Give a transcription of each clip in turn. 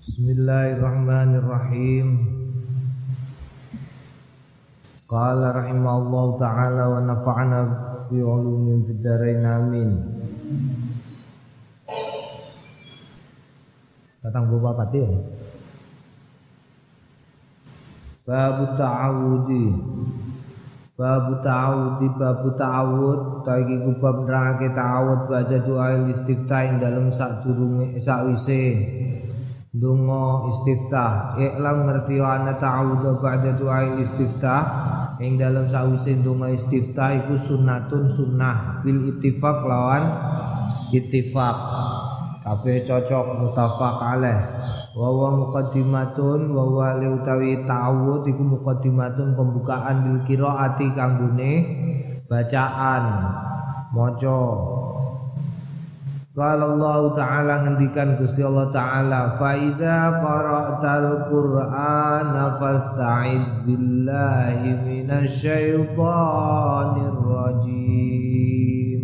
Bismillahirrahmanirrahim. Qala rahimahullah taala wa nafa'ana bi ulumin fid amin. Datang bapak pati ya. Babu ta'awudi Babu ta'awudi Babu ta'awud Taiki kubab nerangake ta'awud Bada doa Yang dalam sak durunge sak wise Dungo istiftah. Iklam ngerti anna ta'awud Bada doa istiftah. Yang dalam wise dungo istiftah Iku sunnatun sunnah. Bil ittifaq lawan Ittifaq. Kabeh cocok mutafaq alaih. Wa wa muqaddimatun wa wa utawi ta'awud iku muqaddimatun pembukaan bil qiraati kanggone bacaan. Maca Qala Allah Ta'ala ngendikan Gusti Allah Ta'ala fa idza qara'tal Qur'ana fasta'id billahi minasyaitonir rajim.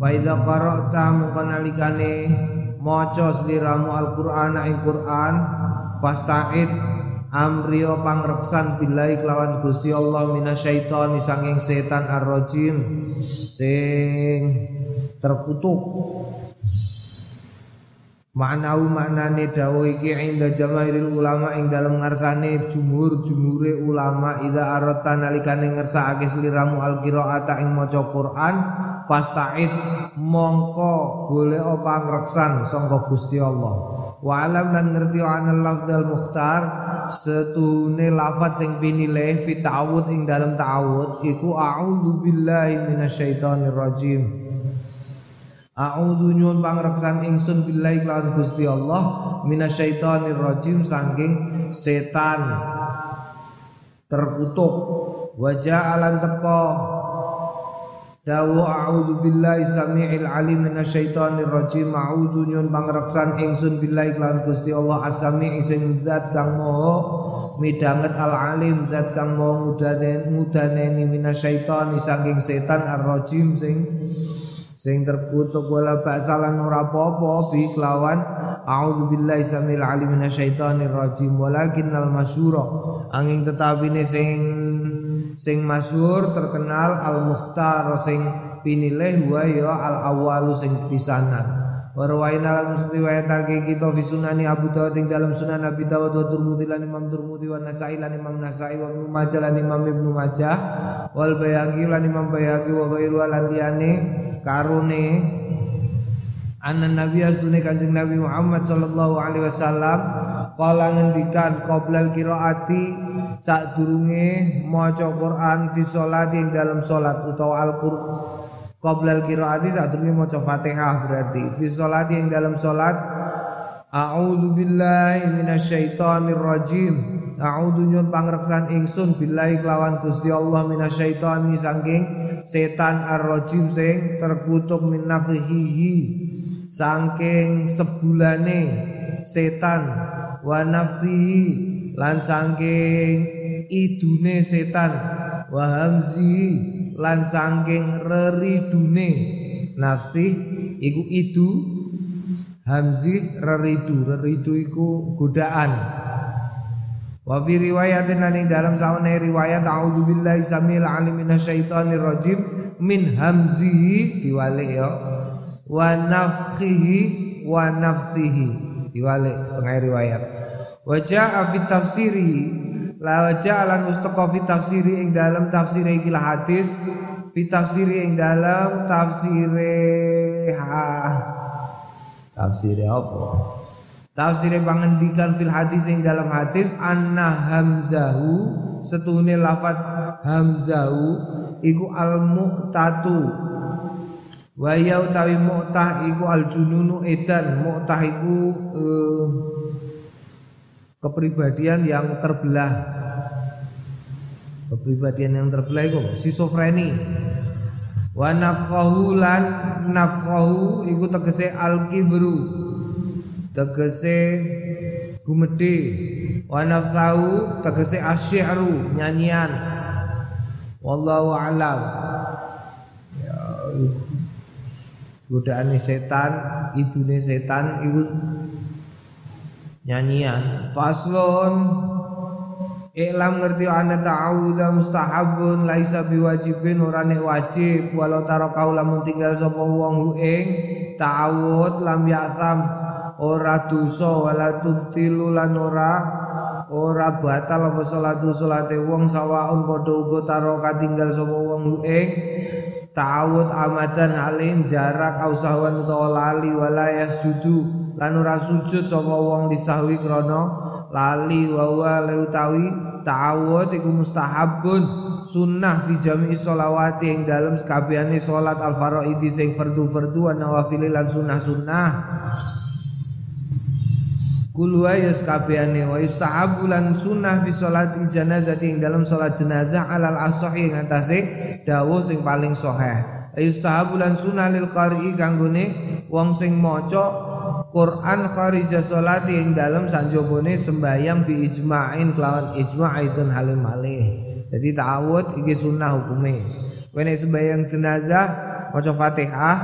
Fa idza qara'ta muqanalikane maca sliramu Al-Qur'an ing Qur'an fasta'id amriyo pangreksan billahi kelawan Gusti Allah minasyaitani sanging setan ar-rajim. Sing terkutuk Ma'nahu maknane dawuh iki inda jamaahiril ulama ing dalem ngarsane jumhur-jumhure ulama ida arata nalikane ngersakake sliramu al-qiraata ing maca Quran fasta'id mongko golek pangreksan sangka Gusti Allah. Wa alam lan ngerti ana lafdzal mukhtar setune lafaz sing pinilih fi ta'awud ing dalam ta'awud iku a'udzu billahi minasyaitonir rajim A'udzu nyuwun pangreksan ingsun billahi lawan Gusti Allah minasyaitonir rajim saking setan terkutuk. Wajah alan teko. Dawu a'udzu billahi samii'il alim minasyaitonir rajim a'udzu nyuwun pangreksan ingsun billahi lawan Gusti Allah as-sami' sing zat kang maha midanget al-alim zat kang maha mudane mudaneni minasyaiton saking setan ar-rajim sing sing terkutuk wala ba'salan ora apa-apa bi kelawan. A'udzu billahi samil alim minasyaitonir rajim. Walakinnal masyura. Angin tetapine sing sing masyhur terkenal al mukhtar sing pinilih wa ya al awalu sing pisanan. Warwaina lan mesti wayatake kita fi sunani Abu Dawud ing dalam sunan Abi Dawud wa Turmudi lan Imam Turmudi wa Nasai lan Imam Nasai wa Ibnu Majah lan Imam Ibnu Majah wal Bayhaqi lan Imam Bayhaqi wa ghairu lan liyane karune. Anna nabi asdune kanjeng Nabi Muhammad sallallahu alaihi wasallam kala ngendikan qoblal qiraati sadurunge maca Quran fi sholati ing dalam salat utawa Al-Qur'an Qoblal qiraati sadurunge maca Fatihah berarti. Fi sholati ing dalam salat A'udzu billahi minasyaitonir rajim A'udzu nyun pangreksan ingsun billahi kelawan Gusti Allah minasyaitoni saking setan ar-rajim sing terkutuk min nafihi saking sebulane setan wa lan saking idune setan wa hamzihi lan saking reridune. Nafsi iku idu hamzi reridu reridu iku godaan wa fi riwayatin ning dalam saune riwayat auzubillahi samil alim minasyaitonir rajim min hamzihi diwalik ya wa nafkhihi wa nafsihi diwalik setengah riwayat. Wa jaa fi tafsiri la ja'alan mustaqa fi tafsiri ing dalam tafsir iki hadis fi tafsiri ing dalam tafsir ha. Tafsir apa tafsir pangendikan fil hadis ing dalam hadis anna hamzahu setune lafat hamzahu iku al mu'tatu wa ya utawi mu'tah iku al jununu edan. Mu'tah iku uh, kepribadian yang terbelah. Kepribadian yang terbelah itu schizofreni wa nafqahu lan nafqahu iku tegese al kibru tegese gumedhe. Wa nafsahu tegese asy'ru nyanyian. Wallahu alam. Ya godaan setan idune setan iku nyanyian. Faslon Iklam ngerti ana ta'awudha mustahabun laisa biwajibin ora nek wajib. Walau taro kau lamun tinggal sapa wong hu ing ta'awud lam ya'tham ora dosa wala tubtilu lan ora ora batal apa salatu salate wong sawaun padha uga taro katinggal sapa wong ing ta'awud amadan alim jarak ausawan utawa lali wala yasjudu lan ora sujud sapa wong disahwi krana lali wa le utawi ta'awud iku mustahabun sunnah fi jami'i sholawati yang dalam sekabiane salat al faraidi sing fardu-fardu an nawafil lan sunnah-sunnah Kulu ya sekabiane wa yustahabu lan sunnah fi sholatil janazati ing dalam salat jenazah alal asohi ing atase dawuh sing paling sahih. Yustahabu lan sunnah lil qari'i kanggone wong sing maca Quran kharija salati ing dalem sanjobone sembayang bi ijma'in kelawan ijma' itu halim malih. Jadi ta'awud iki sunnah hukume. Kowe nek sembayang jenazah maca Fatihah,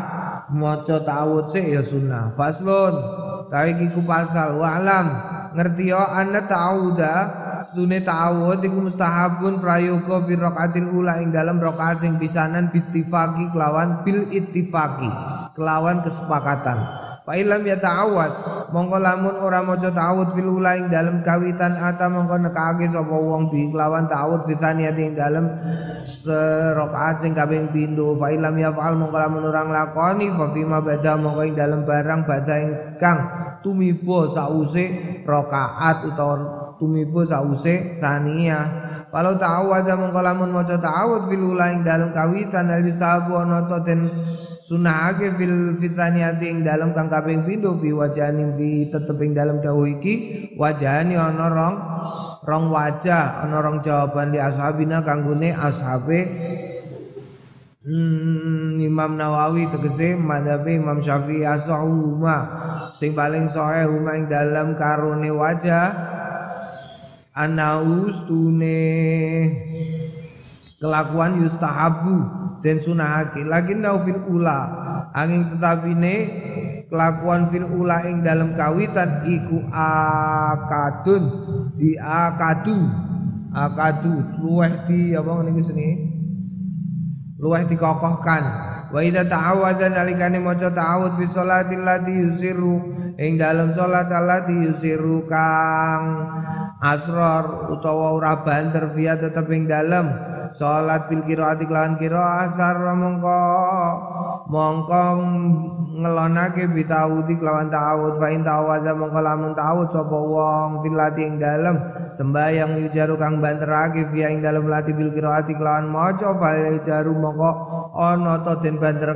maca ta'awud sik ya sunnah. Faslun, tawi iki ku pasal wa alam ngerti yo anna ta'awuda Sune ta'awud iku mustahabun prayoga fi rakaatil ula ing dalam rakaat sing pisanan bittifaqi kelawan bil ittifaqi kelawan kesepakatan. Fa ilam ya ta'awud mongko lamun ora maca ta'awud fil ulaing dalam kawitan ata mongko nekake sapa wong bi kelawan ta'awud fi thaniyati ing dalem serakaat sing kaping pindho. Fa ilam ya fa'al mongko lamun ora nglakoni fa ma bada mongko ing dalem barang bada ingkang tumibo sause rakaat utawa tumibo sause thaniyah Walau ta'awud mongko lamun maca ta'awud fil ulaing dalam kawitan al istahabu ana den sunahake fil fitaniyati ing dalam kang kaping pindho fi wajani fi tetep ing dalam dawuh iki wajani ana rong rong wajah ana rong jawaban di ashabina kanggone ashabe hmm, Imam Nawawi tegese madhab Imam Syafi'i asahuma sing paling sahih huma ing dalam karone wajah anaus tune kelakuan yustahabu dan sunahake. Lakin fil ula angin tetapine kelakuan fil ula ing dalam kawitan iku akadun di akadu akadu luweh di apa ngene sini luweh dikokohkan. Wa idza ta'awadha nalikane maca ta'awud fi sholatil lati yusiru ing dalam salat allati yusiru kang asror utawa ora banter via tetep ing dalam salat bil qiraati kelawan qiraah asar mongko mongko ngelonake bitawudi kelawan ta'awud. Fa in ta'awadha mongko lamun ta'awud sapa wong fil ing dalem. Sembayang yujaru kang banterake via ing dalem lati bil qiraati kelawan maca fal yujaru mongko ana to den banter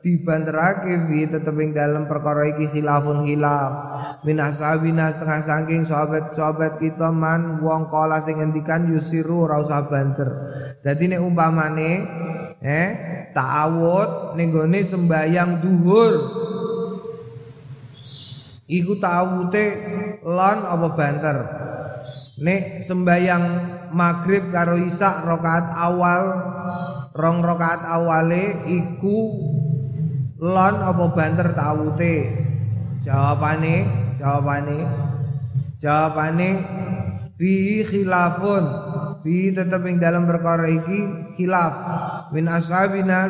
dibanterake vi tetep ing dalem perkara iki khilafun khilaf min ashabina setengah saking sahabat-sahabat kita man wong kala sing ngendikan yusiru ora usah banter Dadi nek umpamane eh ta'awud ning gone sembayang duhur iku ta'awute lon apa banter. Nek sembayang maghrib karo isak rakaat awal rong rakaat awale iku lon apa banter ta'awute. Jawabane, jawabane, jawabane fi khilafun. Fi tetep ing dalam perkara iki khilaf. Min ashabina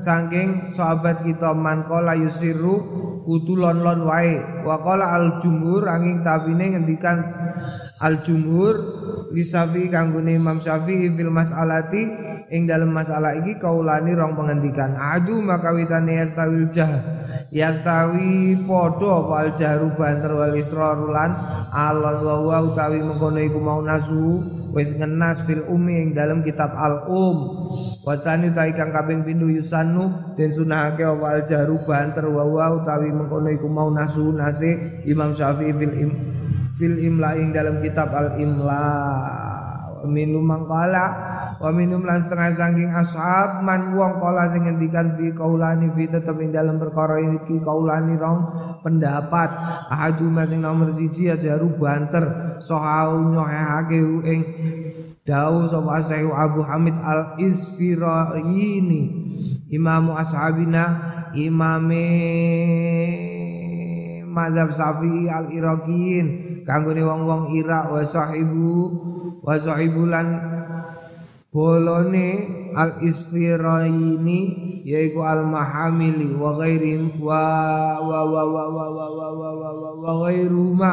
saking sahabat kita man qala yusiru kudu lon-lon wae. Wa qala al jumhur angin tabine ngendikan al jumhur lisafi kanggone Imam Syafi'i fil mas'alati ing dalam masalah iki kaulani rong pengendikan. Adu maka witane yastawil jah. Yastawi padha wal jaru banter wal israrulan alon wa utawi mengkono iku mau nasu wis ngenas fil umi ing dalam kitab al um watani ta kang kaping pindho yusanu den sunahake wal jaru banter wa wa utawi mengkono iku mau nasu nase Imam Syafi'i fil im fil imla ing dalam kitab al imla. Minum mangkala wa minum lan setengah saking ashab man wong kala sing ngendikan fi kaulani fi tetep ing dalam perkara iki kaulani rong pendapat. Ahadu sing nomor siji ajaru banter sohau nyohehake ing dawuh sapa Syekh Abu Hamid Al Isfiraini imamu ashabina imame madhab Syafi'i al Iraqiyin kanggone wong-wong Irak wa sahibu wa sahibulan bolone al isfiraini yaiku al mahamili wa ghairi wa wa wa wa wa wa wa wa wa wa wa ghairuma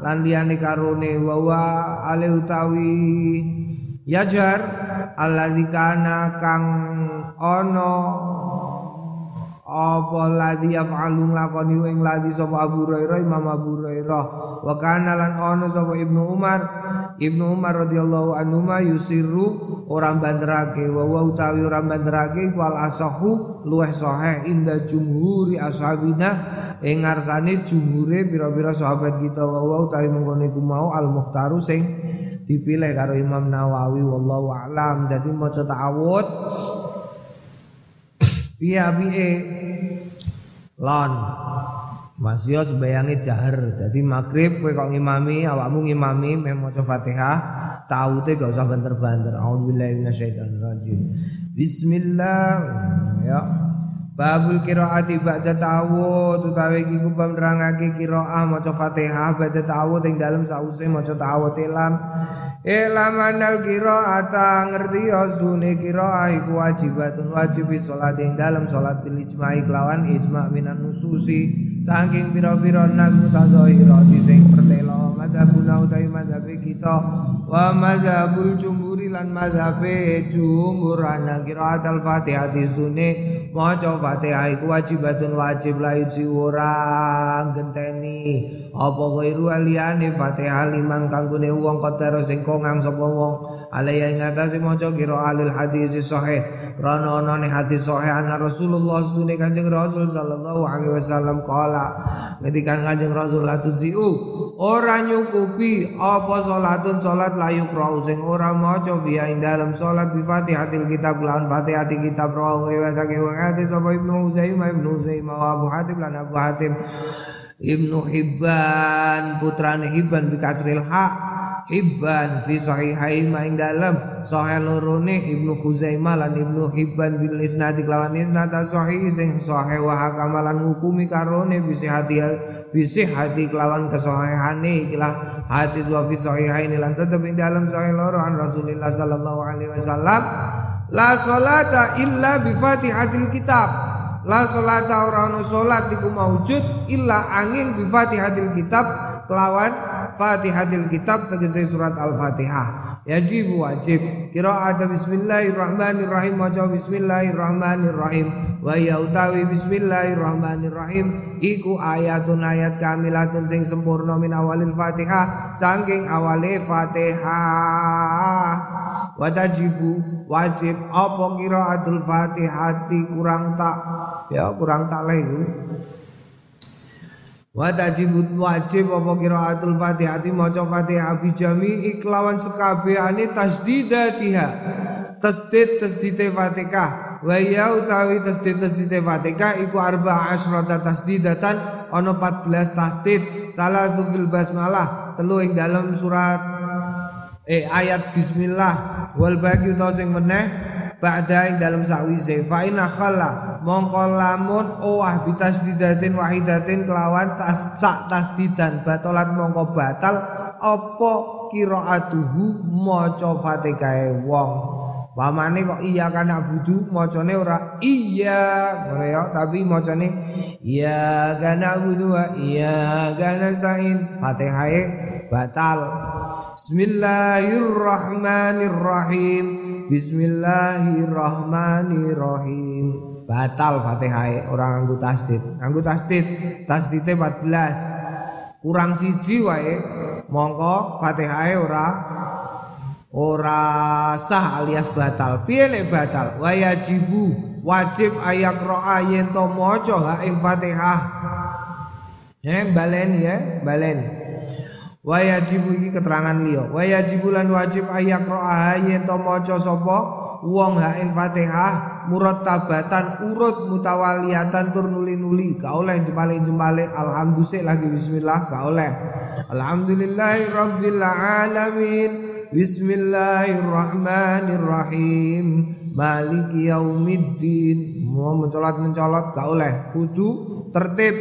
lan liyane karone wa wa ale utawi yajar alladzi kana kang ana apa ladzi yaf'alu nglakoni ing ladzi sapa Abu Hurairah Imam Abu Hurairah? Wa kana lan ana sapa Ibnu Umar? Ibnu Umar radhiyallahu anhu ma yusiru orang banderake wa wa utawi orang banderake iku al asahu luweh sahih inda jumhuri ashabina ing ngarsane jumhure pira-pira sahabat kita. Wa wa utawi mengkono iku mau al mukhtaru sing dipilih karo Imam Nawawi wallahu a'lam. Dadi maca ta'awud Iya piye? Lon masih sembayange jahar. Dadi maghrib kowe kok ngimami? Awakmu ngimami meh maca Fatihah. Taute gak usah banter-banter. Auzubillahi minasyaitonirrajim. Bismillah. Ya Babul qiraati ba'da ta'awud. Utawi iki ku nerangake qiraah maca Fatihah ba'da ta'awud ing dalem sause maca ta'awud ilam. Ilamanal qiraata ngerti asdune qiraah iku wajibatun wajib salat ing dalam salat bil ijma'i kelawan ijma' minan nususi. Saking pira-pira nas mutadzahirati sing pertelo madzhabuna utawi madzhabe kita. Wa madzhabul jumhuri lan madzhabe jumhur ana qiraat al-fatihah disune maca fatihah iku wajibatun wajib la iji ora genteni apa ghairu aliyane fatihah limang kanggone wong kodaro sing kongang sapa wong alaya ing atase maca qiraat alil hadis sahih. Krana ana hadis sahih ana Rasulullah sedune Kanjeng Rasul sallallahu alaihi wasallam qala ngendikan Kanjeng Rasul la tuziu. Ora nyukupi apa salatun salat layu krau sing ora maca biya ing dalem salat bi Fatihatil kitab lawan Fatihati kitab rawu riwayatake wong ate sapa Ibnu Uzaimah Ibnu Uzaimah Abu Hatim lan Abu Hatim. Ibnu Hibban putrane Hibban bi kasril haq Hibban fi sahihai ma ing dalam sahih lorone Ibnu Khuzaimah lan Ibnu Hibban bil isnad kelawan isnad sahih sing sahih wa hakamalan ngukumi karone bisa hati bisa hati kelawan kesahihane ikilah hadis wa fi sahihaini lan tetep ing dalam sahih loro an Rasulillah sallallahu alaihi wasallam. La salata illa bi fatihatil kitab. La salata ora ono salat iku maujud illa angin bi fatihatil kitab kelawan Fatihatil kitab tegese surat Al-Fatihah. Yajib wajib. Qiraat bismillahirrahmanirrahim maca bismillahirrahmanirrahim. Wa ya utawi bismillahirrahmanirrahim. Iku ayatun ayat kamilatun sing sempurna min awalil Fatihah saking awale Fatihah. Wa tajibu wajib. Apa qiraatul Fatihati kurang tak? Ya kurang tak lah Wa tajibut wajib apa qiraatul Fatihati maca Fatihah bi jami'i kelawan sekabehane tasdidatiha. Tasdid tasdite Fatihah. Wa ya utawi tasdid tasdite Fatihah iku arba asyrata tasdidatan ana 14 tasdid. Salah fil basmalah telu ing dalam surat eh ayat bismillah wal bagi utawa sing meneh ba'da ing dalam sakwise. Fa inna khalla mongko lamun owah bitasdidatin wahidatin kelawan tas sak tasdidan batalat mongko batal apa qiraatuhu maca fatikae wong? Pamane kok iya kana budu macane ora iya ngono tapi macane iya kana budu iya kana stain Fatihae batal. Bismillahirrahmanirrahim Bismillahirrahmanirrahim. Batal Fatihah orang nganggo tasdid. Nganggo tasdid tasdite 14 kurang siji wae mongko Fatihah ora ora sah alias batal. Piye lek batal? Wajibu wajib ayak ro'a yen to ing Fatihah. Ya baleni ya baleni Iki keterangan liya. Wajibu lan wajib ayak ro'a yen to maca sapa wong ha ing Fatihah murattabatan urut mutawaliatan tur nuli-nuli gak oleh jempale-jempale alhamdulillah lagi bismillah gak oleh. Alhamdulillahi alamin. Bismillahirrahmanirrahim. Maliki yaumiddin. Mau mencolot-mencolot gak oleh. Kudu tertib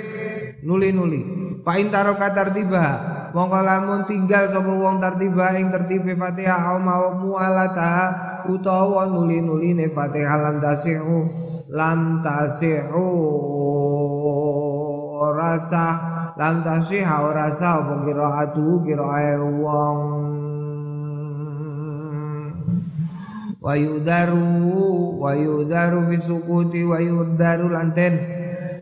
nuli-nuli. Fa in taraka tartiba mongko lamun tinggal sapa wong tertiba ing tertibe Fatihah au mawa mualata utawa nuli-nuline Fatihah lam tasihu lam tasihu. Rasa lam tasiha ora sah apa qiraatu qiraae wong. Wa yudaru wa yudaru fi sukuti wa yudaru lanten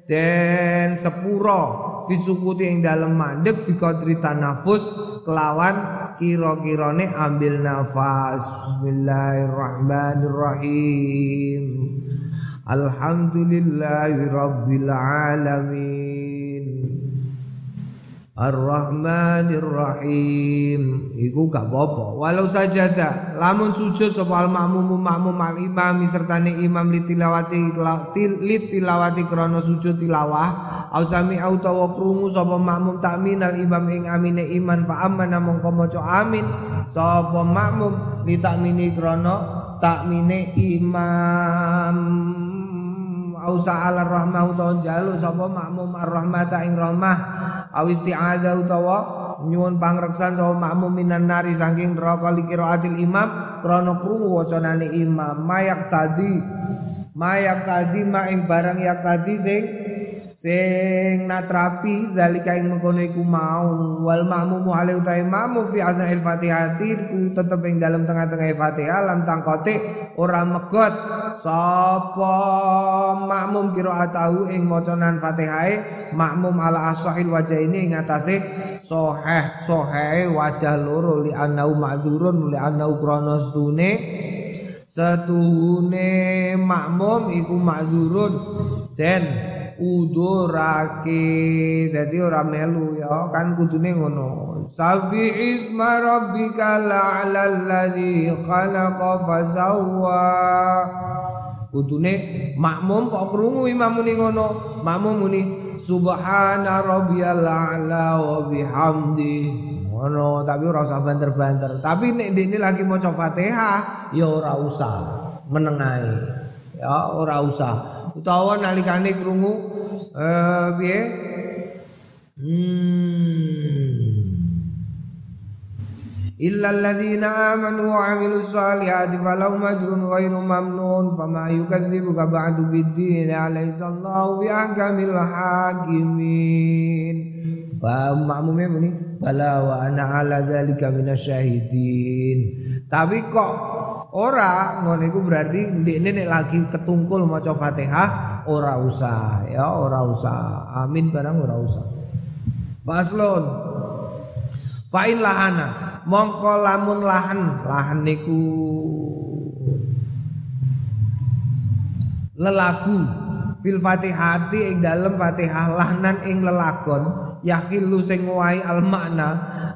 den sepuro fi sukuti ing dalem mandek biqadri tanafus kelawan kira-kirane ambil nafas. Bismillahirrahmanirrahim. Alhamdulillahi Ar-Rahmanir Rahim iku gak apa-apa. Walau sajada lamun sujud sapa al makmum makmum al imam sertane imam li tilawati li tilawati krana sujud tilawah au sami krungu sapa makmum takmin al imam ing amine iman fa amana mongko maca amin sapa makmum takmini krana takmine imam. Au sa'ala rahmah utawa jalu sapa makmum ar-rahmata ing rahmah aw isti'adza utawa nyuwun pangreksan sapa makmum minan nari saking neraka li qiraatil imam krana krungu wacanane imam. Mayak tadi mayak tadi ma ing barang yak tadi sing sing natrapi dalika ing mengkono iku mau. Wal makmum ale utahe makmum fi adzanil fatihati ku tetep ing dalam tengah-tengah Fatihah lam tangkote ora megot. Sapa makmum qiraatahu ing macanan Fatihae makmum ala asahil wajah ini ing atase soheh soheh wajah loro li anau ma'dzurun li anau krana setune setune makmum iku ma'dzurun. Den udurake. Dadi ora melu ya kan kudune ngono. Sabi isma rabbika la'ala alladzi khalaqa fasawwa. Kudune makmum kok krungu imam muni? ngono. Makmum muni subhana rabbiyal a'la wa bihamdi. Ngono tapi ora usah banter-banter. Tapi nek ini lagi maca Fatihah ya ora usah. Menengahi ya ora usah utawa nalikane krungu eh piye? Hmm amanu wa 'amilus solihati falahum ajrun ghairu mamnun fama yukadzibuka ba'du bid-din alaysa Allahu bi ahkamil hakimin Wa makmume muni bala wa ana ala dzalika minasyahidin tapi kok Ora ngono iku berarti ndekne nek lagi ketungkul maca Fatihah ora usah ya ora usah. Amin barang ora usah. Faslon. Fa'in lahana. Mongko lamun lahan. Lahan niku lelagu. Fil Fatihati ing dalem Fatihah lahnan ing lelagon yakhillu sing ngowahi al makna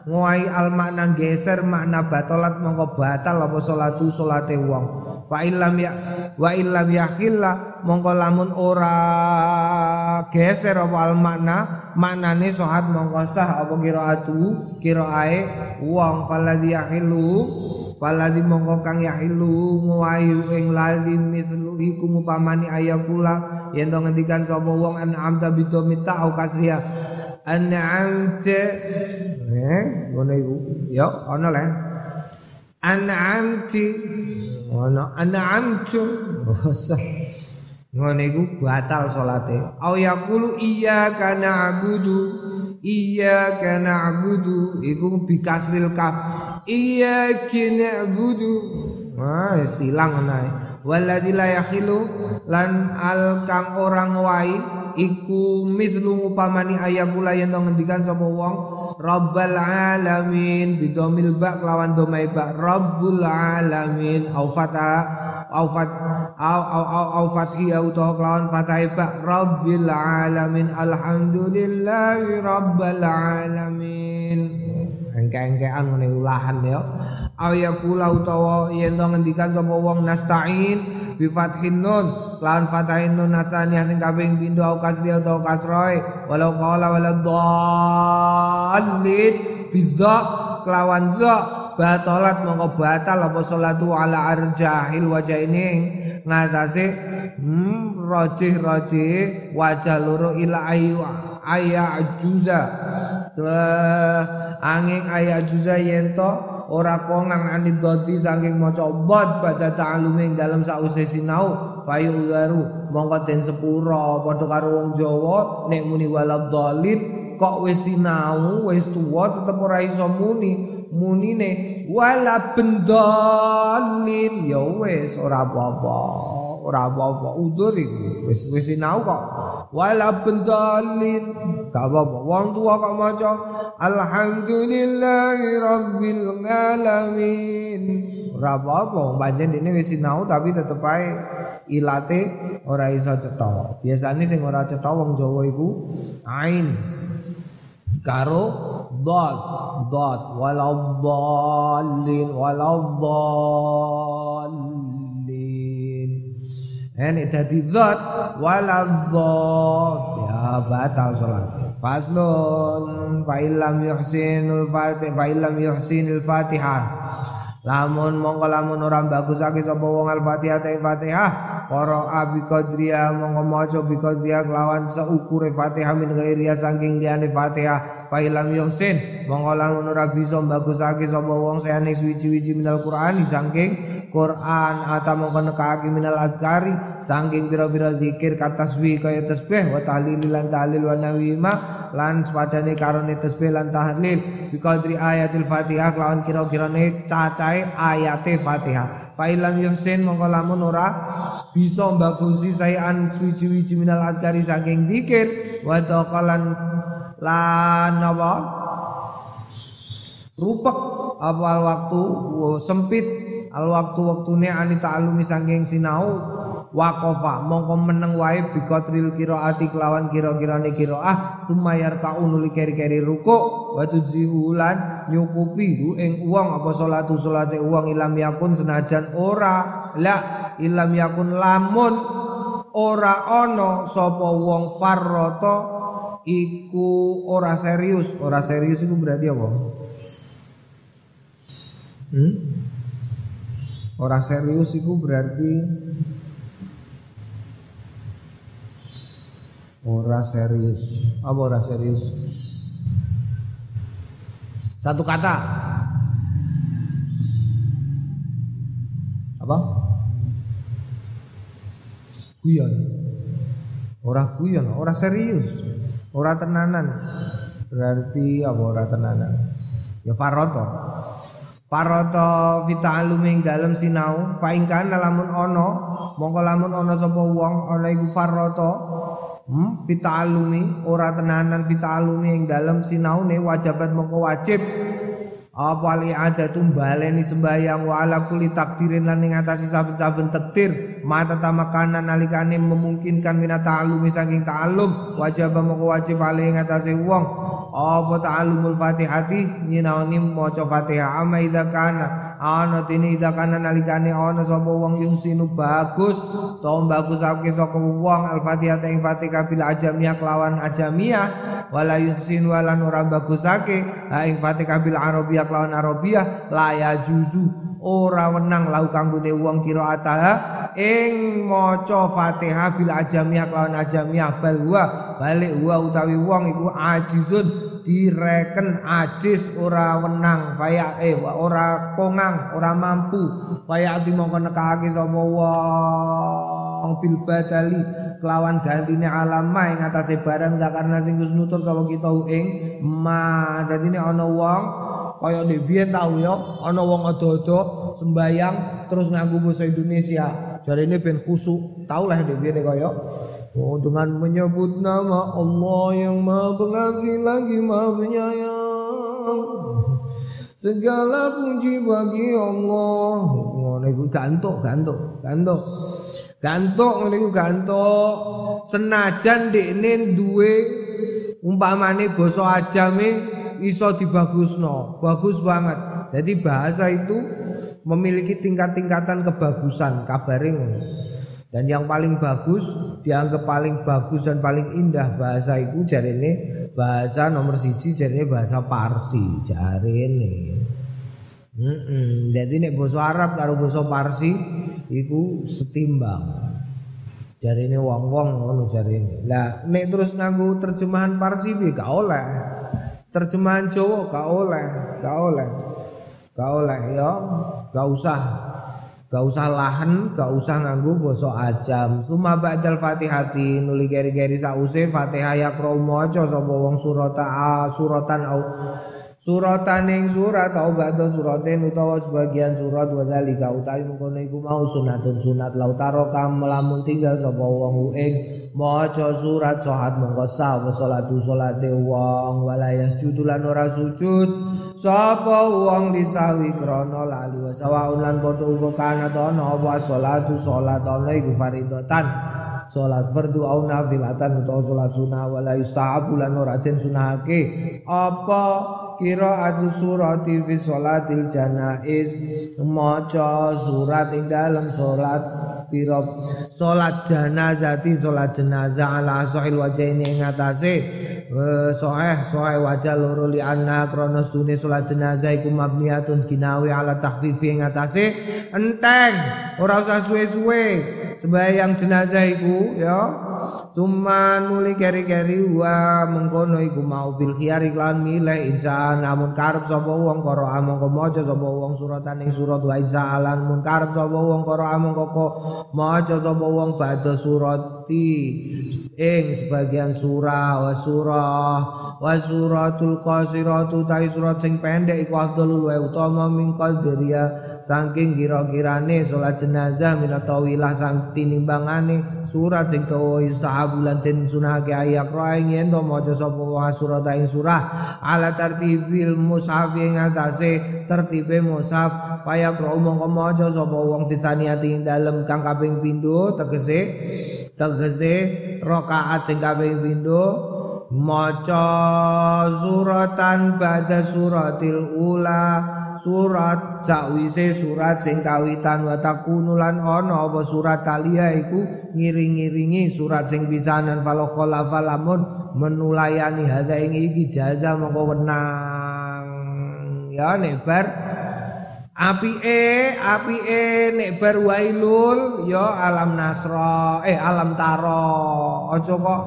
ngowahi al makna geser makna batalat mongko batal apa salatu salate wong. Wa illam ya wa illam yakhilla mongko lamun ora geser apa al makna maknane sahat mongko sah apa qiraatu qiraae wong. Faladhi yakhillu Waladhi mongko kang yahilu ngowahi ing ladhi mithlu iku mupamani ayakula yen to ngendikan sapa wong an amta bidomita au kasriya an'amta. Eh ngono iku. Ya ana le an'amti. Ana an'amtu. Ngono iku batal salate. Au yaqulu iyyaka na'budu. Iyyaka na'budu. Iku bikasril kaf. Iyyaka na'budu. Wah silang ana waladzi la yakhilu lan al kang orang wai iku mithlu upamani ayakula yen ngendikan sapa wong rabbal alamin. Bidomil ba kelawan domai ba rabbul alamin. Au fata au fat au au au, au fathi au to kelawan fathah ba rabbil alamin. Alhamdulillahi rabbil alamin engke-engkean ngene ulahan ya. Aw yakula utawa yen to ngendikan sapa wong nasta'in bi fathin nun. Lan fathin nun natani sing kaping pindho au kasri utawa kasroe walau qala wala dhallin bidza kelawan dza batalat mongko batal apa salatu ala arjahil wajah ini. Ngatasi hmm, rojih rojih wajah loro ila ayu aya ajuza angin ayat juza yento ora kongang anid dodi saking maca bot pada ta'alume dalam sause sinau. Payu udaru mongko den sepura padha karo wong Jawa nek muni walad dalil kok wis sinau wis tuwa tetep ora iso muni. Munine wala bendalin ya wis ora apa-apa ora apa-apa udur iku. Wis wis sinau kok. Wala bendalin. Gak apa-apa wong tua kok maca alhamdulillahi rabbil alamin. Ora apa-apa pancen dene wis sinau tapi tetep ae ilate ora iso cetha. Biasane sing ora cetha wong Jawa iku ain. Karo dot dot. Walau dhalin walau dhalin ini dadi dot walau dot ya batal salat faslun fa illam yuhsinul fatih fa illam yuhsinul fatihah. Lamun mongko lamun ora bagusake sapa wong al-fatihah ta fatihah para abi qadriya mongko maca bi kelawan seukure fatihah min ghairiya saking liyane fatihah fa ilam yuhsin. Mongko lamun ora bisa bagusake sapa wong sayane suwi-wiji minal qur'ani saking Quran atau mongko nekake minal azkari saking pira-pira zikir ka tasbih kaya tasbih wa tahlil lan tahlil wa nawima lan sepadane karone tasbih lan tahlil bi qadri ayatil fatihah lawan kira-kirane cacahe ayate fatihah. Fa ilam yuhsin mongko lamun ora bisa mbagusi sayan suci-wiji minal azkari saking zikir wa taqalan lan apa? Rupek apa al waktu sempit al waktu waktune ani ta'alumi saking sinau waqafa mongko meneng wae bikotril qiraati kelawan kira-kirane qiraah sumayar kaunuli keri-keri ruku wa tudzihulan nyukupi hu ing uang apa salatu salate uang ilam yakun senajan ora la ilam yakun lamun ora ana sapa wong farrata iku ora serius ora serius iku berarti apa hmm? Ora serius iku berarti ora serius. Apa ora serius? Satu kata. Apa? Guyon. Ora guyon ora serius. Ora tenanan. Berarti apa ora tenanan? Ya faroto faroto vita aluming dalam sinau faingkan lamun ono mongko lamun ono sapa wong ana iku faroto hmm, vita alumi ora tenanan vita alumi ing dalam sinau ne wajibat mongko wajib. Apa li adatum baleni sembayang wa ala kulli takdirin lan ing atasi saben-saben takdir. Mata tamakanan nalikane memungkinkan minat ta'alumi saking ta'alum wajib moko wajib ali ing atase wong apa ta'alumul fatihati? Nyinaoni maca fatihah. Ama idza kana? Ana tini idza kana nalikane ana sapa wong yusinu bagus. To bagusake saka wong. Al-fatihah ing fatihah bil ajamiyah kelawan ajamiyah. Wala yuhsin wala ora bagusake ha ing fatihah bil arabiyah kelawan arabiyah la juzu ora wenang lau kanggone wong qiraataha ing maca Fatihah bil ajamiyah kelawan ajamiyah bal wa balik wa utawi wong iku ajizun direken ajis ora wenang kaya eh ora kongang ora mampu. Kaya ati mongko nekake sapa wong bil badali kelawan gantine alama ing atase barang gak karena sing nutur sapa kita ing ma. Dadine ana wong kaya nek biyen tau ya ana wong ado-ado sembayang terus nganggo basa Indonesia. Jarine ben khusuk tau lah nek biyen kaya. Oh, dengan menyebut nama Allah yang maha pengasih lagi maha penyayang. Segala puji bagi Allah. Ngono iku gantuk gantuk gantuk. Gantuk ngono iku gantuk. Senajan dekne duwe umpamane basa ajame iso dibagusno. Bagus banget. Jadi bahasa itu memiliki tingkat-tingkatan kebagusan kabaring dan yang paling bagus dianggap paling bagus dan paling indah bahasa itu ini bahasa nomor siji ini bahasa Parsi jari ini mm -mm. jadi ini bahasa Arab karo bahasa Parsi itu setimbang. Jari ini wong wong ngono ini lah nek terus nganggu terjemahan Parsi bi gak oleh terjemahan Jawa gak oleh, gak oleh. Gak oleh ya, gak usah. Gak usah lahan, gak usah nganggu basa ajam. Suma ba'dal Fatihati nuli geri-geri sause Fatihah ya maca sapa wong surata suratan au suratan ing surat au ba'da suratin utawa sebagian surat wa zalika utawi mengkono iku mau sunatun sunat. Lautaro kam melamun tinggal sapa wong ing maca surat sahat mongko sah wa salatu salate wong wala yasjudu lan ora sujud. Sapa wong disawi krana lali wa sawaun lan padha uga kana ana apa salatu salat ana iku faridatan. Salat fardu au nafilatan utawa salat sunah wala yustahabu lan ora den sunahake. Apa qiraatu surati fi salatil janaiz. Maca surat ing dalam salat pira salat janazati salat jenazah ala sahil wajhaini ing atase. Sahih sahih wajah loro li anna krana stune salat jenazah iku mabniatun ginawi ala tahfifi ing atase. Enteng ora usah suwe-suwe. Sembahyang jenazah iku ya Tuman muli keri-keri wa mengkono iku mau bil khiyar iklan milih insan namun karep sapa wong karo among maca sapa wong suratan ing surat wa insalan mun karep sapa wong karo among kok maca sapa wong badha surati ing sebagian surah wa surah wa suratul qasiratu tai surat sing pendek iku afdalul wa utama min qadriya saking kira-kirane salat jenazah minatawilah sang tinimbangane surat sing dawa yustahabu lan den sunahake ayak raing yen to maca sapa wa surat surah ala tartibil mushaf ing atase tertibe mushaf payak ro mongko maca sapa wong fitaniati ing dalem kang kaping pindho tegese tegese rakaat sing kaping pindho maca suratan ba'da suratil ula surat sakwise surat sing kawitan wa takunu lan ana apa surat talia iku ngiring-ngiringi surat sing pisanan fala khalafa lamun menulayani hadza ing iki jaza mongko wenang. Ya nek bar apike apike nek bar wailul ya alam nasra eh alam taro. Aja kok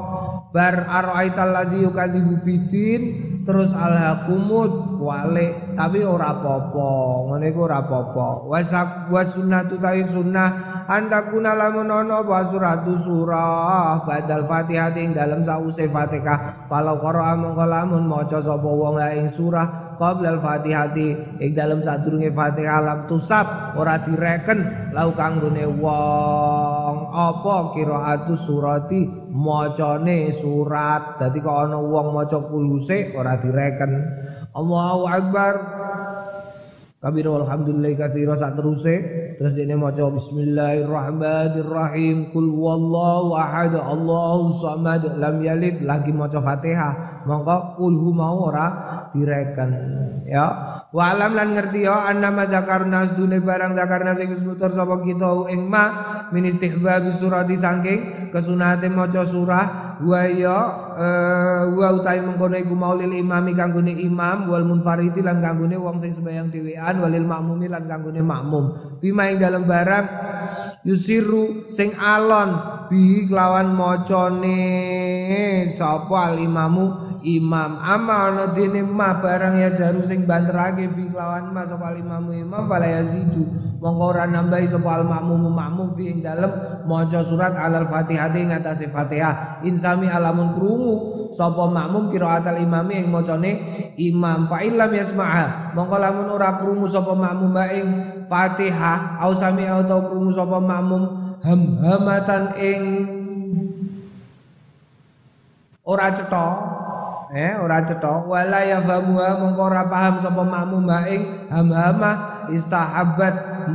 bar araital ladzi yukadzibu bidin terus alhaqumut wale tapi ora apa-apa. Ngene iku ora apa-apa. Wasak wasunnatu ta sunnah. Antakuna lamun ana apa surah. Badal fatihah ing dalem sause fatihah. Walau qara mongko lamun maca sapa wong ing surah qabla al-fatihati ing dalem sadurunge fatihah lam tusab ora direken lau kanggone wong apa qiraatu surati? Macane surat. Dadi kok ana wong maca kuluse ora direken. Allahu akbar. Kabir walhamdulillah kathira sak teruse terus dene maca bismillahirrahmanirrahim. Kul wallahu ahad. Allahu samad. Lam yalid. Lagi maca Fatihah. Mongko kul mau ora direken. Ya. Wa alam lan ngerti ya annama dzakarna asdune barang dzakarna sing mutur sapa kita ing ma min istihbab surati saking kesunate maca surah wa ya wa utai mengkono iku maulil imami kanggone imam wal munfaridi lan kanggone wong sing sembahyang dhewean walil makmumi lan kanggone makmum. Bima ing dalam barang yusiru sing alon bi kelawan macane sapa al imamu imam ama ana dene ma barang ya jaru sing banterake bi kelawan ma sapa imam imam fala yazidu. Mongko ora nambahi sapa al makmum fi ing dalem maca surat alal fatihah ing atase fatihah. Insami alamun krungu sapa makmum qiraatal imam ing macane imam fa illam yasma'a. Mongko lamun ora krungu sapa makmum ing fatihah au sami au tau krungu sapa makmum ham-hamatan ing ora cetha eh ora cetha wala ya famuha mengko ora paham sapa makmum ing hamhamah istahabbat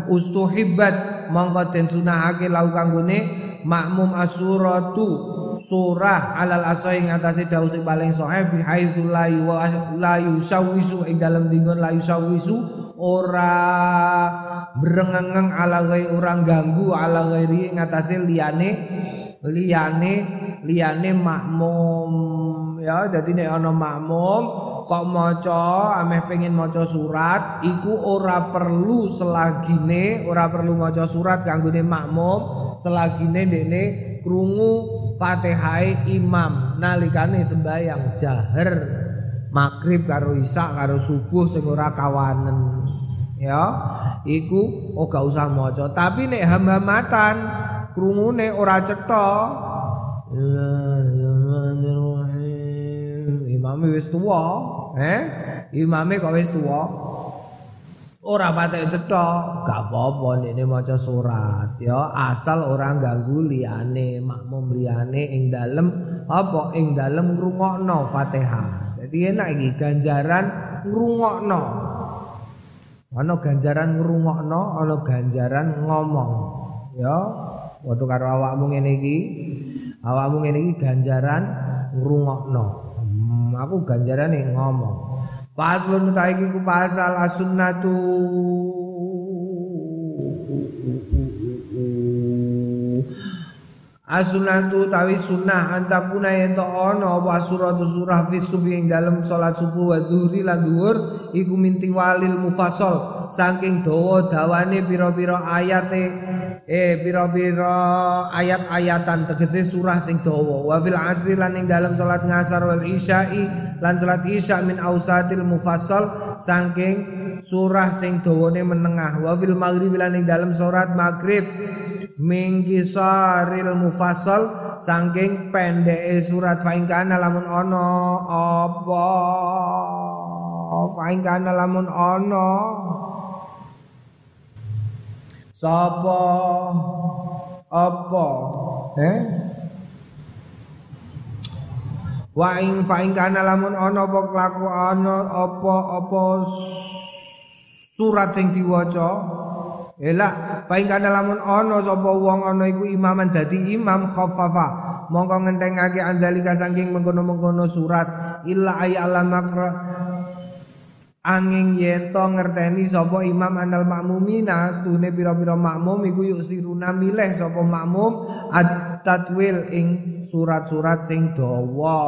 ustuhibbat mongko den sunahake lau kanggone makmum asuratu surah alal asai ing atase sing paling sahih bi haitsu la yusawisu ing dalem dingon la yusawisu ora brengengeng ala gai orang ganggu ala ghairi ing atase liyane liyane liyane makmum. Ya jadi nek ana makmum kok maca ameh pengen maca surat iku ora perlu selagine ora perlu maca surat kanggone makmum selagine dekne krungu Fatihah imam nalikane sembahyang jahar Maghrib karo isya karo subuh sing ora kawanen. Ya, iku oh gak usah maca. Tapi nek ham-hamatan krungune ora cetha. Imame wis tuwa, eh? Imame kok wis tuwa. Ora patek cetha gak apa-apa ndekne maca surat ya. Asal ora ganggu liyane makmum liyane ing dalem apa ing dalem ngrungokno Fatihah dadi enak iki ganjaran ngrungokno. Ana ganjaran ngrungokno ana ganjaran ngomong ya. Padha karo awakmu ngene iki. Awakmu ngene iki ganjaran ngrungokno. Hmm, aku ganjarane ngomong Faslun utaiki ku pasal as-sunnatu As-sunnatu tawi sunnah antakuna yen to ana apa suratu surah fi subhi ing dalem salat subuh wa zuhri lan dhuwur iku minti walil mufassal saking dawa dawane pira-pira ayate eh pira-pira ayat-ayatan tegese surah sing dawa. Wa fil asri lan ing dalam salat ngasar wal isya'i lan salat isya min ausatil mufassal saking surah sing dawane menengah. Wa fil maghrib lan ing dalam salat maghrib. Mingkisaril mufassal saking pendeke surat. Fa kana lamun ana apa? Fa kana lamun ana Sapa? Apa? Eh? Wa ing fa ing kana lamun ana apa kelaku ana apa-apa surat sing diwaca? Elak fa ing kana lamun ana sapa wong ana iku imaman dadi imam khaffafa mongko ngentengake andalika saking mengkono-mengkono surat. Illa ay alamakra angin yen to ngerteni sapa imam anal makmumina stune pira-pira makmum iku yuk siruna milih sapa makmum at-tatwil ing surat-surat sing dawa.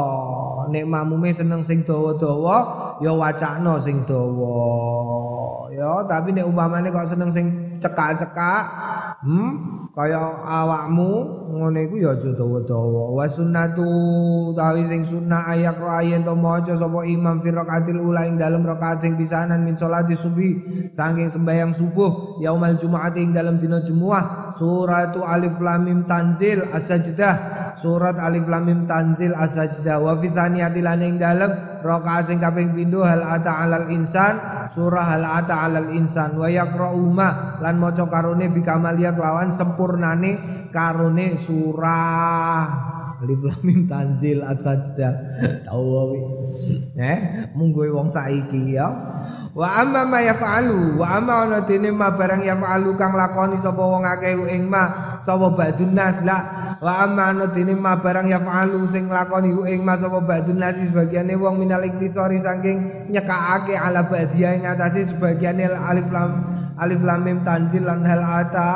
Nek makmume seneng sing dawa-dawa ya wacana sing dawa. Ya tapi nek umpamane kok seneng sing cekak-cekak hmm kaya awakmu ngene iku ya aja dawa-dawa. Wa sunnatu tawi sing sunnah ayak ro ayen to maca sapa imam fi rakaatil ula ing dalem rakaat sing pisanan min salati subuh saking sembahyang subuh yaumal jumaat ing dalem dina jumuah suratu alif lam mim tanzil as-sajdah surat alif lam mim tanzil as-sajdah. Wa fi thaniyati ing dalem rakaat sing kaping pindho hal ata alal insan surah hal ata alal insan wa yaqra'u ma lan maca karone bi kamaliyat lawan sempurnane karone surah Alif Lam Mim Tanzil As-Sajdah. Wae. Eh, munggo wong saiki ya. Wa amma ma yaf'alu wa amma ana dene ma barang yaf'alu kang lakoni sapa wong akeh ing ma sapa badun nas la wa amma ana dene ma barang yaf'alu sing lakoni ing ma sapa badun nas sebagiane wong minal iktisori saking nyekakake ala badia ing atase sebagiane alif lam alif lam mim tanzil lan hal ata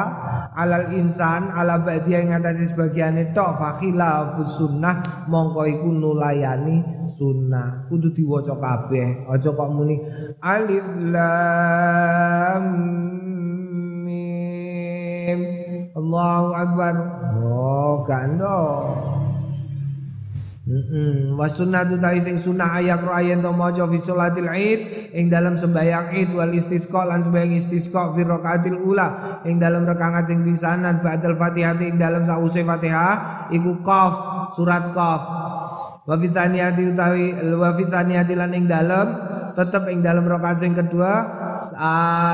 alal insan ala ba'diya ing atase sebagiane tok fa khilafus sunnah. Mongko iku nulayani sunnah. Kudu diwaca kabeh. Aja kok muni alif lam mim. Allahu akbar. Oh gando Heeh, wa sunnatu ta'i sing sunah ayak ro ayen to maca fi salatil Id ing dalam sembahyang Id wal istisqa lan sembahyang istisqa fi rakaatil ula ing dalam rakaat sing pisanan ba'dal Fatihah ing dalam sause Fatihah iku qaf surat qaf. Wa fi thaniyati utawi wa fi thaniyati lan ing dalam tetep ing dalam rakaat sing kedua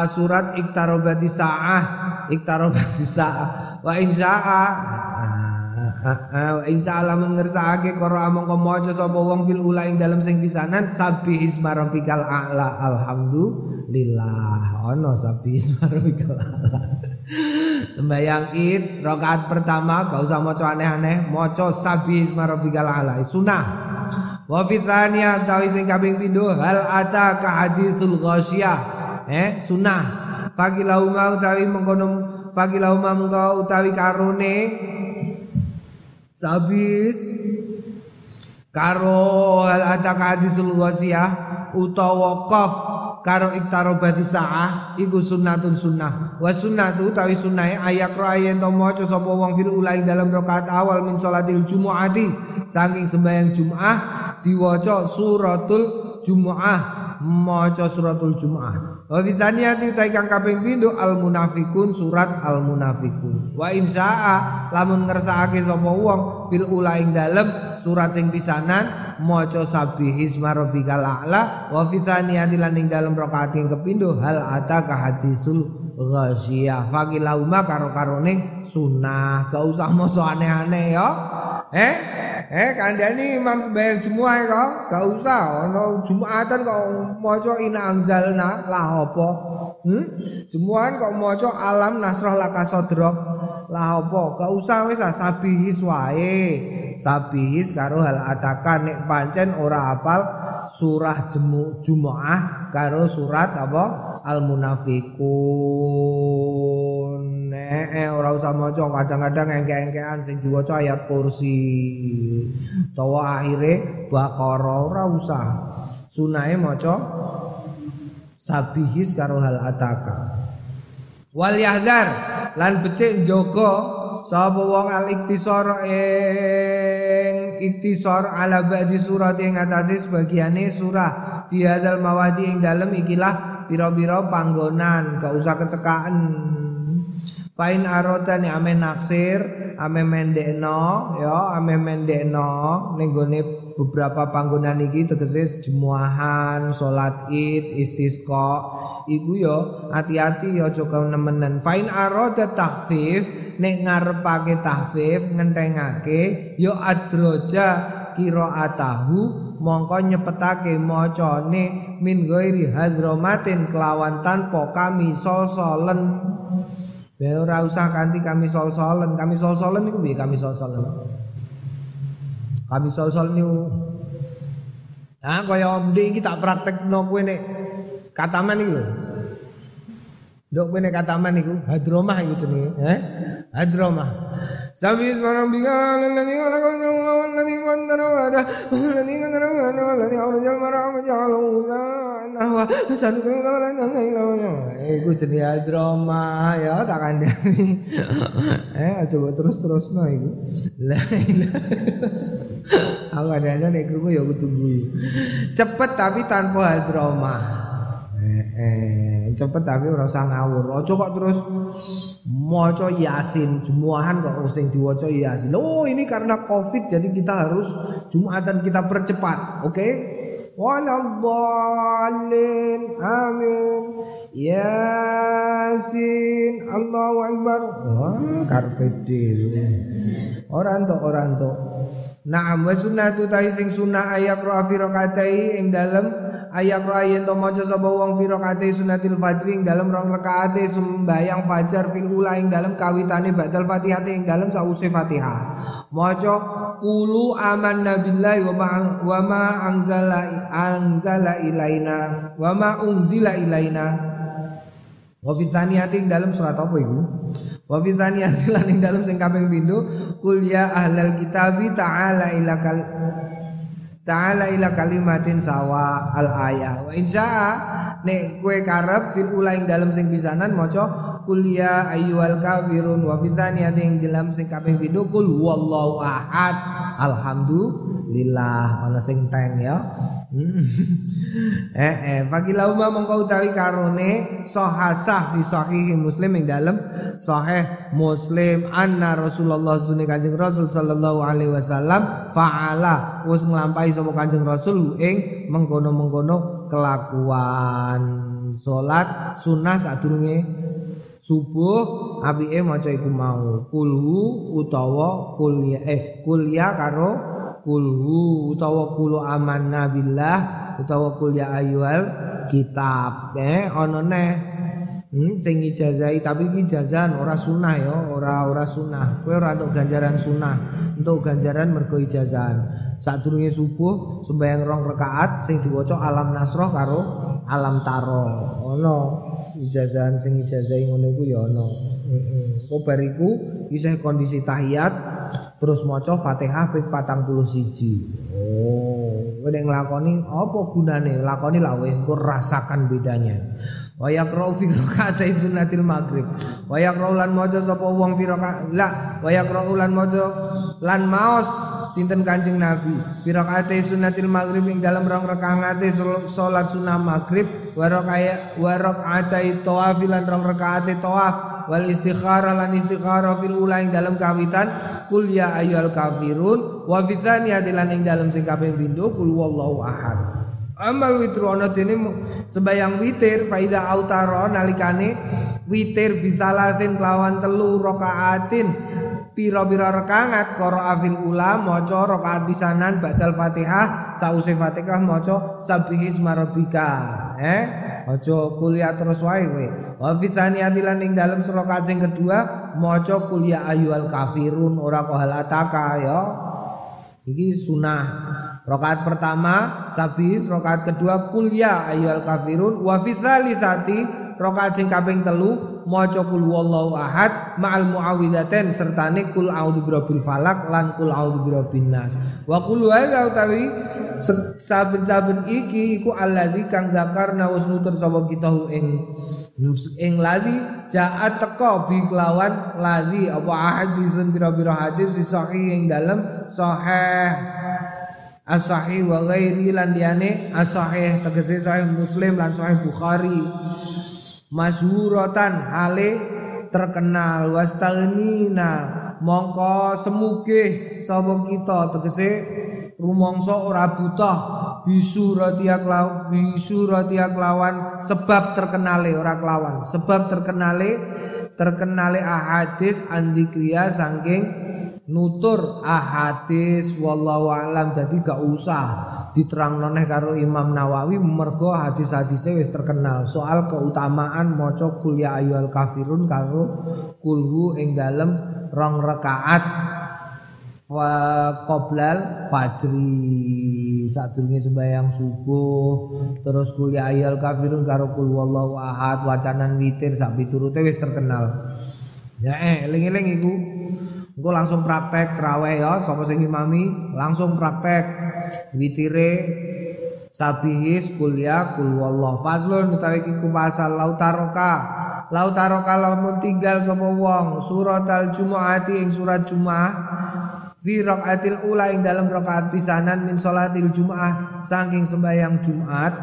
surat iktarobati sa'ah iktarobati sa'ah. Wa insya'a Insya Allah mengersake karo among maca sapa wong fil ula ing dalam sing pisanan sabih isma rabbikal a'la alhamdulillah. Ono sabih isma rabbikal a'la. Sembayang id rakaat pertama gak usah maca aneh-aneh maca sabih isma rabbikal a'la sunah wa fi tawi sing kaping pindho hal ata ka haditsul ghasyah. Eh sunah fakilau mau utawi mengkono fakilau mau utawi karone Sabis karo hal ataka hadisul wasiyah utawa qaf karo iktarobati sa'ah iku sunnatun sunnah. Wa sunnatu tawi sunnahe ayak ra yen to maca sapa wong fil ulai dalam rakaat awal min salatil jumuati. Saking sembahyang Jumat diwaca suratul Jumu'ah maca suratul Jumu'ah. Wa fitaniyati utai kaping pindho al munafikun surat al munafikun. Wa insya'a lamun ngersakake sapa wong fil ula ing dalem surat sing pisanan maca sabbihisma rabbikal a'la wa fitaniyati lan ing dalem rakaat ing kepindo hal ataka hadisul ghasyiyah. Fakilauma karo-karone sunah. Gak usah maca aneh-aneh ya. Eh? Eh kandhani imam sembahyang Jumat kok, gak usah ono Jumatan kok maca ina anzalna lah apa? Hmm? Jumuhan kok maca alam nasrah laka sodrok lah apa? Gak usah wis sabihis wae. Sabihis karo hal atakan nek pancen ora apal surah jemu Jumaah karo surat apa? Al munafikun. Nek eh, ora usah maca kadang-kadang engke-engkean sing diwaca ayat kursi. Tawa akhire Baqarah ora usah. Sunahe maca sabihis karo hal ataka. Wal yahdar lan becik njogo sapa wong al iktisar ing iktisar ala ba'di surat ing atase sebagiane surah fi hadzal mawadi ing dalem ikilah pira-pira panggonan gak usah kecekaan Pain arotan ya ame naksir, ame mendekno, ya ame mendekno ning beberapa panggonan iki tegese jemuahan, salat Id, istisqa. Iku yo hati-hati yo aja nemenan. Fain aroda takhfif nek ngarepake tahfif ngentengake yo adroja qiraatahu mongko nyepetake macane min ghairi hadromatin kelawan tanpa kami sol-solen Ya ora usah kami sol-solen, kami sol-solen niku piye kami sol-solen? Kami sol-solen niku Ah kaya ndek iki tak praktekno kowe nek kataman iku. Ndok kowe kataman iku hadromah iku jenenge, eh? Hadromah. Sabi ismana bigal alladhi khalaqaka walladhi qaddara wada walladhi qaddara wada walladhi awrajal mar'a majalahu nahwa sanukul kawalan Iku jenenge hadromah ya tak kandhani. Eh coba terus-terus no iku. Aku ada nek krungu ya kudu Cepet tapi tanpa hadromah. Eh, eh, cepet tapi ora usah ngawur. Aja kok terus maca Yasin, Jumuahan kok sing diwaca Yasin. Oh, ini karena Covid jadi kita harus Jumatan kita percepat. Oke? Okay? Waladhdallin. Amin. Yasin. Allahu Akbar. Wah, karpe dhewe. Ora entuk, ora entuk. Naam wa sunnatu tahi sing sunnah ayak ra fi rakatai ing dalem ayak yen to maca sapa wong fi rakaate sunatil fajri ing dalem rong rakaate sembayang fajar fil ula ing dalem kawitane ba'dal Fatihah ing dalem sause Fatihah. Maca qulu amanna billahi wa ma wa ma anzala anzala ilaina wa ma unzila ilaina. Wa fi ing dalem surat apa iku? Wa fi lan ing dalem sing kaping pindho kul ya ahlal kitabi ta'ala ilakal ta'ala ila kalimatin sawa al ayah wa insya'a nek kue karep fil ula ing dalam sing pisanan maca kuliah ayyuhal kafirun wa fithaniyati ing dalam sing kaping pindho kul wallahu ahad. Alhamdulillah ana sing teng ya. Eh eh fakilau ma mongko utawi karone sahasah fi sahihi muslim ing dalem sahih muslim anna rasulullah sunni kanjeng rasul sallallahu alaihi wasallam faala wis nglampahi sapa kanjeng rasul ing mengkono-mengkono kelakuan salat sunah sadurunge subuh apike maca iku mau. Kulhu utawa kuliah eh kuliah karo kulhu utawa kulu amanna billah utawa kul ya ayyuhal kitab. Eh ono neh hmm, sing ijazahi tapi iki ijazahan ora sunah ya ora ora sunah kowe ora entuk ganjaran sunah entuk ganjaran mergo ijazahan sadurunge subuh sembahyang rong rakaat sing diwaca alam nasroh karo alam taro. Ono ijazahan sing ijazahi ngono iku ya ono. Heeh. Kok bariku isih kondisi tahiyat terus maca Fatihah ping 41 oh nek nglakoni apa gunane? Lakoni lah wis rasakan bedanya. Wa yaqra'u fi raka'atai sunnatil maghrib. Wa yaqra'u lan maca sapa wong fi rakaat la wa yaqra'u lan maca lan maos sinten Kanjeng Nabi? Fi rakaate sunnatil maghrib ing dalam rong rakaate salat sunah maghrib wa rakaat wa rakaate tawaf lan rong rakaate tawaf wal istikharah lan istikharah fil ula ing dalam kawitan kul ya ayyuhal kafirun wa fi tsaniyati lan ing dalam sing kaping pindho kul wallahu ahad. Amal witru ana dene sembayang witir faida autaro nalikane witir bisalasin kelawan telu rakaatin pira-pira rakaat qara afil ula maca rakaat pisanan badal Fatihah sause Fatihah maca sabihis marabika eh aja kuliah terus wae kowe wa fitaniati lan ing dalem rakaat sing kedua maca kuliah ayyuhal kafirun ora kok halataka ya. Iki sunah Rokaat pertama sabis, rokaat kedua kuliah ayyuhal kafirun wa fi rokaat sing kaping telu maca kul wallahu ahad ma'al muawwidzatain sertane kul a'udzu birabbil falak lan kul a'udzu birabbin nas. Wa kul hadza utawi saben-saben iki iku allazi kang zakarna wis nutur sapa kita ing ing lazi jaat teko bi kelawan lazi apa ahadisun bira-bira hadis fi sahih ing dalem sahih as-sahih wa ghairi lan diane as-sahih tegese sahih Muslim lan sahih Bukhari masyhuratan hale terkenal. Wastaghnina mongko semuge sapa kita tegese? Rumangsa ora buta. Bisurati aklaw bisurati aklawan sebab terkenale ora kelawan. Sebab terkenale terkenale ahadis andikriya saking nutur ahadis. Wallahu alam. Jadi gak usah diterang noneh karo Imam Nawawi mergo hadis-hadisnya wis terkenal. Soal keutamaan maca kuliah ya kafirun karo kulhu ing dalem rong rakaat fa qoblal fajri. Sadurunge sembahyang subuh terus kuliah ya ayyuhal kafirun karo kul wallahu ahad wacanan witir sak piturute wis terkenal. Ya eh eling-eling iku. Engko langsung praktek traweh ya, sapa sing imami langsung praktek witire sabihis kuliah kul wallah fazlun utawi iku pasal lautaroka lautaroka lamun tinggal sapa wong? Surat al jumuati ing surat jumaah fi rakaatil ula ing dalam rakaat pisanan min salatil jumaah saking sembahyang Jumat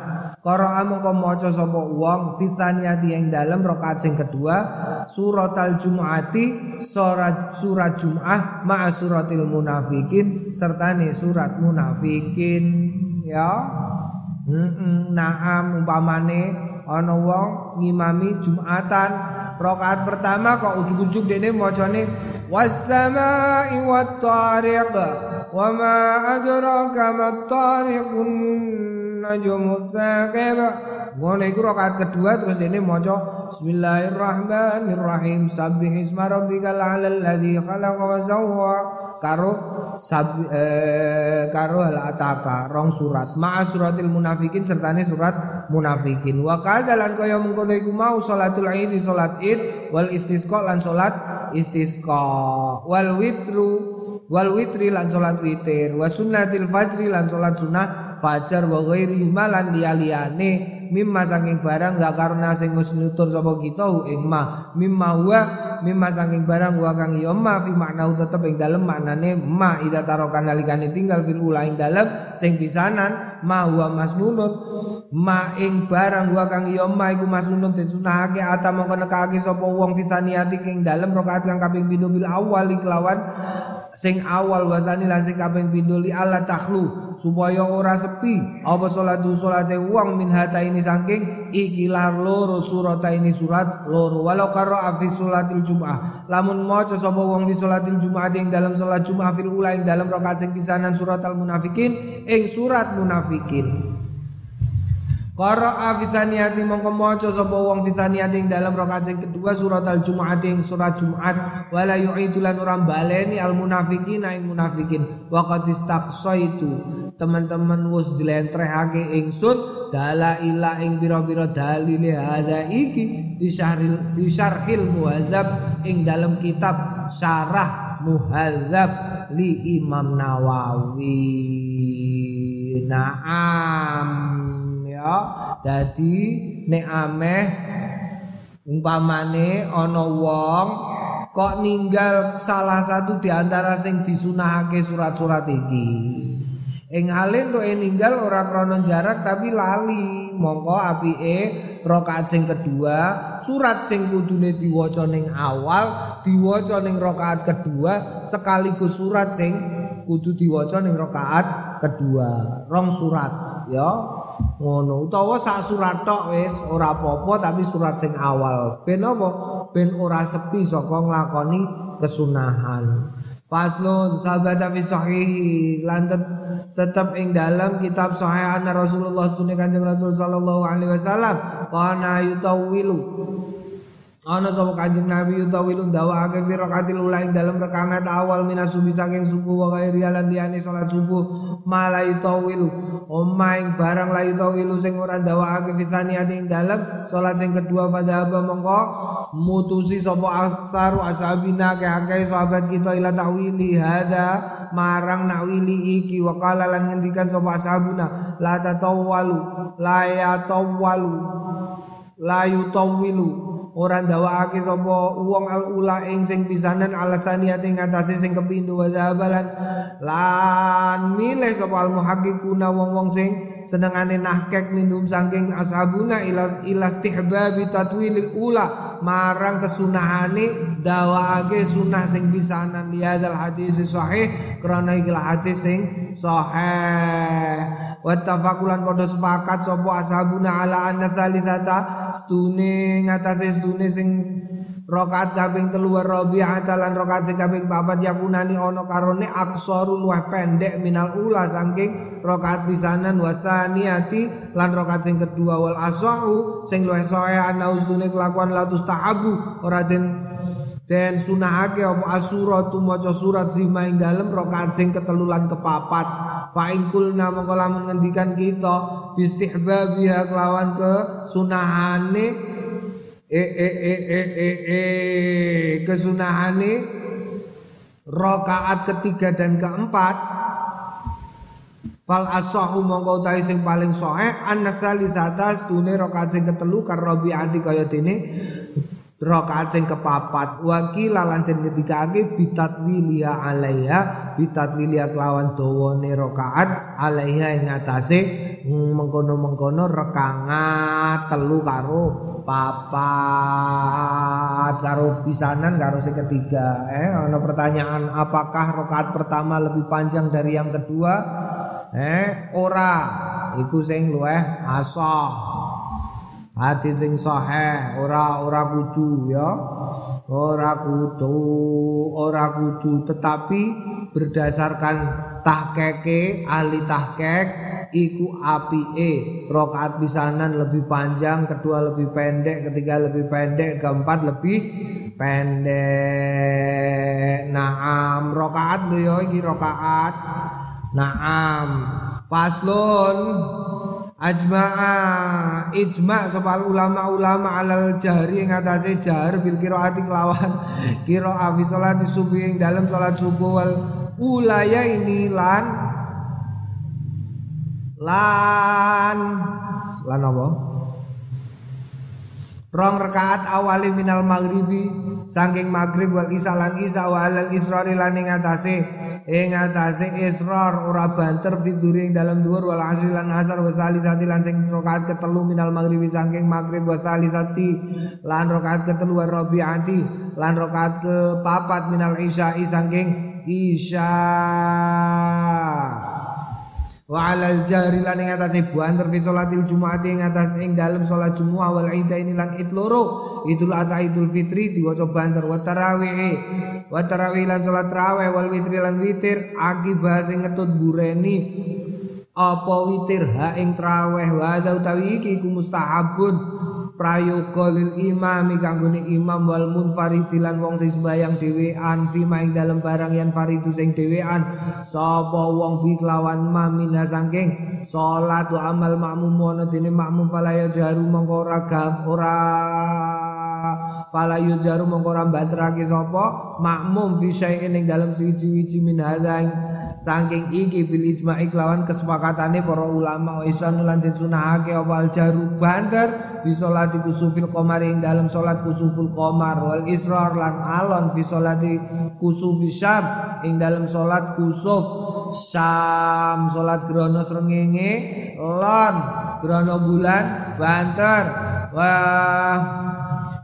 Qara'a mongko maca sapa wong fitaniyati ing dalem rakaat sing kedua suratal jumuati surat surat Jumat ma'a suratil munafikin sertane surat munafikin. Ya. Mm naam umpamane ana wong ngimami Jumatan. Rakaat pertama kok ujug-ujug dene macane was-samaa'i wat-tariq wa ma adraka mat-tariqun najmu tsaqib ngono iku rakaat kedua terus dene maca bismillahirrahmanirrahim. Sabbihisma rabbikal a'lal ladzi khalaqa wa sawwa karo sab, eh, karo al ataka rong surat. Ma'a suratil munafikin sertane surat munafikin. Wa kadalan kaya mengkono iku mau salatul id salat id wal istisqa lan salat istisqa. Wal witru wal witri lan salat witir. Wa sunnatil fajri lan salat sunnah fajar wa ghairi malan liyane mimma saking barang zakarna sing wis nutur sapa kita ing ma mimma huwa mimma saking barang wa kang ya ma fi makna tetep ing dalem maknane ma ida tarokan nalikane tinggal fil ula ing dalem sing pisanan ma huwa masnunun ma ing barang wa kang ya ma iku masnunun den sunahake ata mongko nekake sapa wong fisaniati ing dalem rakaat kang kaping pindho bil awal kelawan sing awal watani lan sing kaping pindho li Allah takhlu supaya ora sepi. Apa salatu salate wong min hata ini saking? Ikilah loro surat ini surat loro. Walau karo fi salatil jumaah lamun maca sapa wong fi salatil jumaah ing dalam salat jumaah fil ula ing dalam rakaat sing pisanan surat al munafikin ing surat munafikin Qara'a fi tsaniyati mongko maca sapa wong fi dalam rakaat sing kedua surat al-Jumu'at ing surat Jumat wala yu'idu lan ora baleni al munafikin ing munafikin. Wa qad istaqsaitu teman-teman wis jlentrehake ingsun dalaila ing pira-pira dalile hadza iki fi syarhil fi syarhil muhadzab ing dalam kitab syarah muhadzab li Imam Nawawi. Naam. Dadi nek ameh umpamane ana wong kok ninggal salah satu di antara sing disunahake surat-surat iki. Ing halin tuh ninggal ora krono jarak tapi lali. Mongko apike rakaat sing kedua, surat sing kudune diwaca ning awal, diwaca ning rakaat kedua sekaligus surat sing kudu diwaca ning rakaat kedua. Rong surat ya. Ngono utawa sak surat tok wis ora apa-apa tapi surat sing awal. Ben apa? Ben ora sepi saka nglakoni kesunahan. Faslun sahabat fi sahih lan tetap ing dalam kitab sahih anna Rasulullah sunni kanjeng Rasul sallallahu alaihi wasallam kana yutawilu Ana sapa Kanjeng Nabi utawi ndawake fi rakaatil ula ing dalem rakaat awal minas subuh saking subuh wa ghairi lan liyane salat subuh. Malai tawilu omaing barang layu tawilu sing ora ndawake fi thaniyati ing dalem salat sing kedua pada apa mongko mutusi sapa aksaru ashabina ke akeh sahabat kita ila tawili. Hada marang nawili iki. Wa qala lan ngendikan sapa ashabuna la tatawalu la yatawalu la yutawilu ora ndawakake sapa wong al ula ing sing pisanan ala thaniyati ngatasé sing kepindho wa zabalan lan milih sapa al muhaqqiquna wong-wong sing senengane nahkek minum saking ashabuna ila ila istihbabi tatwilil ula. Marang kesunahane dawake sunah sing pisanan. Li hadzal hadis sahih krana iki hadis sing sahih Wattafakulan podo sepakat sopo ashabuna ala anna thalithata. Stune ngatasé stune sing rokaat kaping telu rabi'at lan rokaat sing kaping papat yakunani ono karone aksaru luwih pendek minal ula saking rokaat pisanan. Wa tsaniyati lan rokaat sing kedua wal asahu sing luwih sahih ana ustune kelakuan latus tahabu ora den den sunahake apa asuratu maca surat fima ing dalem rakaat sing ketelulan kepapat. Fa ing kulna mongko lamun ngendikan kita bistihbabiha kelawan ke sunahane. E e e e e, e kesunahane rakaat ketiga dan keempat. Fal asahu mongko utawi sing paling sahih anna salisata stune rakaat sing ketelu karo Rabi'ati kaya dene rakaat sing kepapat. Wakil lan den ngendikake bitatwilia alaiha. Bitatwilia kelawan dawane rakaat alaiha ing atase mengkono-mengkono rekangat telu karo papat karo pisanan karo sing ketiga. Eh ana pertanyaan apakah rakaat pertama lebih panjang dari yang kedua? Eh ora. Iku sing luweh asah hati sing sahih ora ora kudu ya. Ora kudu ora kudu. Tetapi berdasarkan tahkeke ahli tahkek iku apike. Rakaat pisanan lebih panjang kedua lebih pendek ketiga lebih pendek keempat lebih pendek. Naam. Rakaat lho ya iki rakaat. Naam. Faslun ajma'a. Ijma' sapa ulama-ulama alal jahri ing atase jahr bil qiraati lawan qiraah fi salat subuh ing dalam salat subuh wal ulaya ini lan lan lan apa rong rakaat awali minal maghribi saking maghrib wal isya lan isya wa alal israri lan ing atase ing atase israr ora banter fiduri ing dalam dhuwur wal asri lan asar wa salisati lan sing rakaat ketelu minal maghribi saking maghrib wa salisati lan rakaat ketelu wa rabiati lan rakaat ke papat minal isya'i saking isya wa alal jahri lan ing atase banter fi salatil jumat ing atas ing dalem salat Jumat wal ini lan id loro. Idul adha idul fitri diwaca banter. Wa tarawih wa tarawih lan salat tarawih wal witri lan witir. Akibah sing ngetut bureni. Apa witir? Ha ing tarawih. Wa utawi iki ku mustahabun prayoga lil imami kanggone imam wal munfaridi lan wong sing sembayang dhewean fi ing dalem barang yang faridu sing dhewean. Sapa wong bi kelawan mamina saking? Salat wa amal makmum ana dene makmum falaya jaru mongko ora ora fala yujaru mongko ora banterake sapa makmum fi syai'in ing dalem siji-wiji min hadain saking iki bil ijma'i kelawan kesepakatane para ulama wa isan lan sunahake apa jaru banter fi salati kusufil qamar ing dalem salat kusuful qamar wal israr lan alon fi salati kusufi syam ing dalem salat kusuf syam. Salat grono srengenge lon grono bulan banter. Wah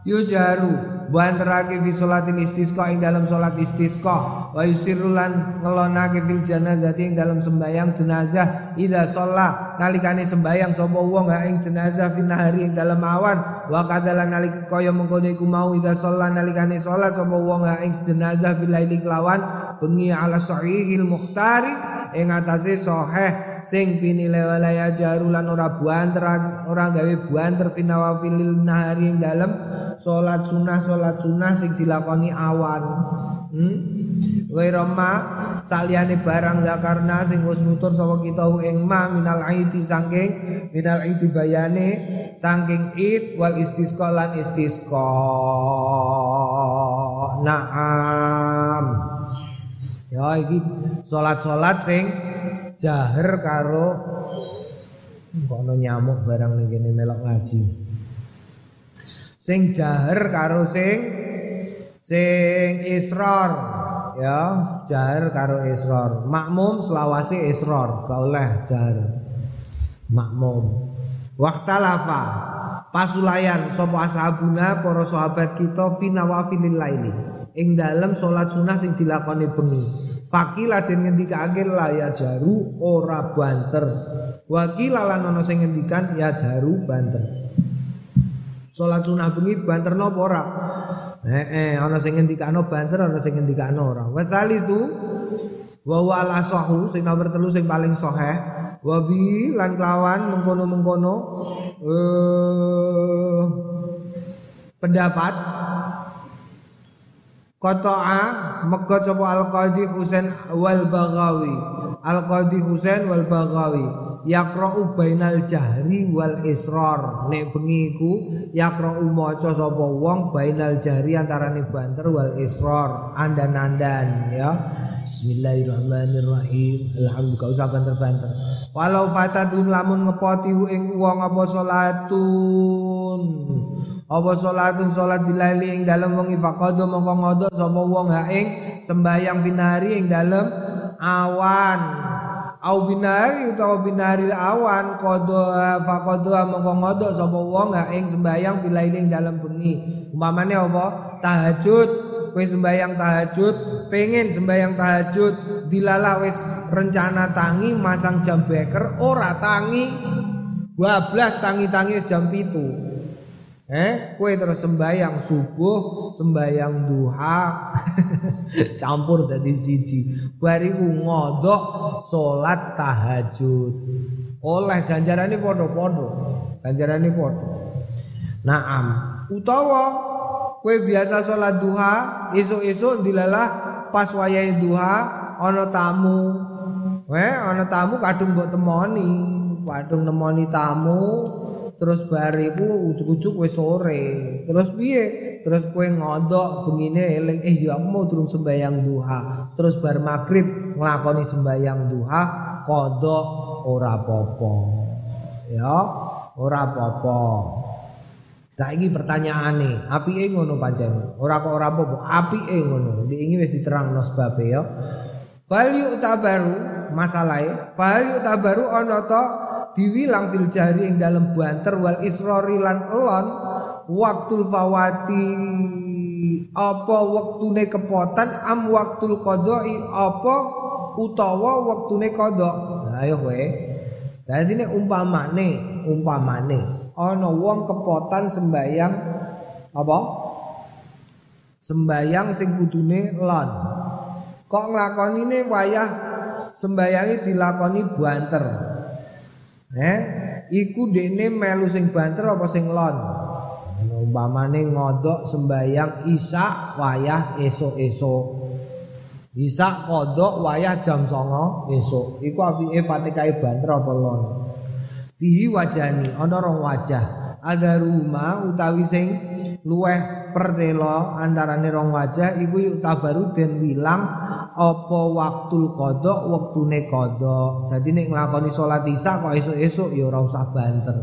yujaru banterake fi sholatil istisqa ing dalam salat istisqa. Wa yusirru lan ngelonake fil janazati ing dalam sembayang jenazah. Ida sholat nalikane sembayang sapa wong ha ing jenazah fi nahari ing dalam awan. Wa kadalan nalik kaya mengkono mau ida sholat nalikane sholat sapa wong ha ing jenazah bilaili kelawan. Bengi ala sahihil mukhtari ing atase sahih sing pinile walaya jarulan ora buanter ora gawe buanter finawafilil nahari ing dalem salat sunah salat sunah sing dilakoni awan. Hmm? Wairama saliyane barang zakarna sing wis nutur sapa kita ing ma minal aiti saking minal aiti bayane saking id wal istisqa lan istisqa. Naam ya iki salat-salat sing jaher karo kono nyamuk barang ning kene melok ngaji. Sing jaher karo sing sing isror ya, jaher karo isror. Makmum selawase isror, gak oleh jaher. Makmum. Waktalafa pasulayan sapa ashabuna para sahabat kita fi nawafilil laili ing dalem salat sunah sing dilakoni bengi Fakila den ngendikake la ya jaru ora banter. Wakila lan ana sing ngendikan ya jaru banter. Salat sunah bengi banter napa ora? Eh, eh ana sing ngendikano banter ana sing ngendikano ora. Wa itu wa wa al asahu sing nomor telu sing paling sahih wa bi lan kelawan mengkono-mengkono eh pendapat Qata'a mega sapa Al-Qadhi Husain wal Baghawi. Al-Qadhi Husain wal Baghawi yaqra'u bainal jahri wal israr. Nek bengi iku yaqra'u maca sapa wong bainal jahri antarane banter wal israr, andan-andan ya. Bismillahirrahmanirrahim. Alhamdulillah usah banter-banter. Walau fatadun lamun ngepoti ing wong apa salatun. Apa salatun salat bilaili ing dalem wengi faqadu mongko ngodo sapa wong ha ing sembayang binari ing dalem awan. Au binari utawa binari awan kodo faqadu mongko ngodo sapa wong ha ing sembayang bilaili ing dalem bengi. Umpamane apa? Tahajud kowe sembayang tahajud, pengen sembayang tahajud, dilalah wis rencana tangi masang jam beker ora tangi. 12 tangi-tangi jam pitu. Eh, kue terus sembayang subuh, sembayang duha, campur dari siji. Bariku ngodok salat tahajud. Oleh ganjaran ini podo-podo. Ganjaran ini podo. Naam. Utawa kue biasa salat duha, esok-esok dilalah pas wayai duha ono tamu. Eh, ono tamu kadung mbok temoni, kadung nemoni tamu terus bariku ujuk-ujuk wis sore. Terus piye? Terus kue ngodok bengine eling eh ya aku mau turun sembayang duha. Terus bar maghrib nglakoni sembayang duha kodok ora popo ya ora popo saiki pertanyaane apike ngono pancen ora kok ora popo apike ngono? Diingi wis diterangno sebabe ya. Bal yuk tabaru masalahe bal yuk tabaru ana to diwilang fil jari ing dalam banter wal isrori lan elon waktul fawati apa waktune kepotan am waktul kodoi apa utawa waktune kodok. Nah ayo kowe dadi nek umpamane umpamane ana wong kepotan sembayang apa? Sembayang sing kudune lon kok nglakonine wayah sembayangi dilakoni banter Eh, iku dekne melu sing banter apa sing lon? Umpamane ngodok sembayang isak wayah esok-esok. Isak kodok wayah jam songo esok. Iku apike Fatihah banter apa lon? Fihi wajani ana rong wajah. Ada rumah utawi sing luweh pertelo antarane rong wajah iku yuk tabaru den wilang apa waktul kodok waktune kodok. Jadi nek nglakoni salat isya kok esuk-esuk ya ora usah banter.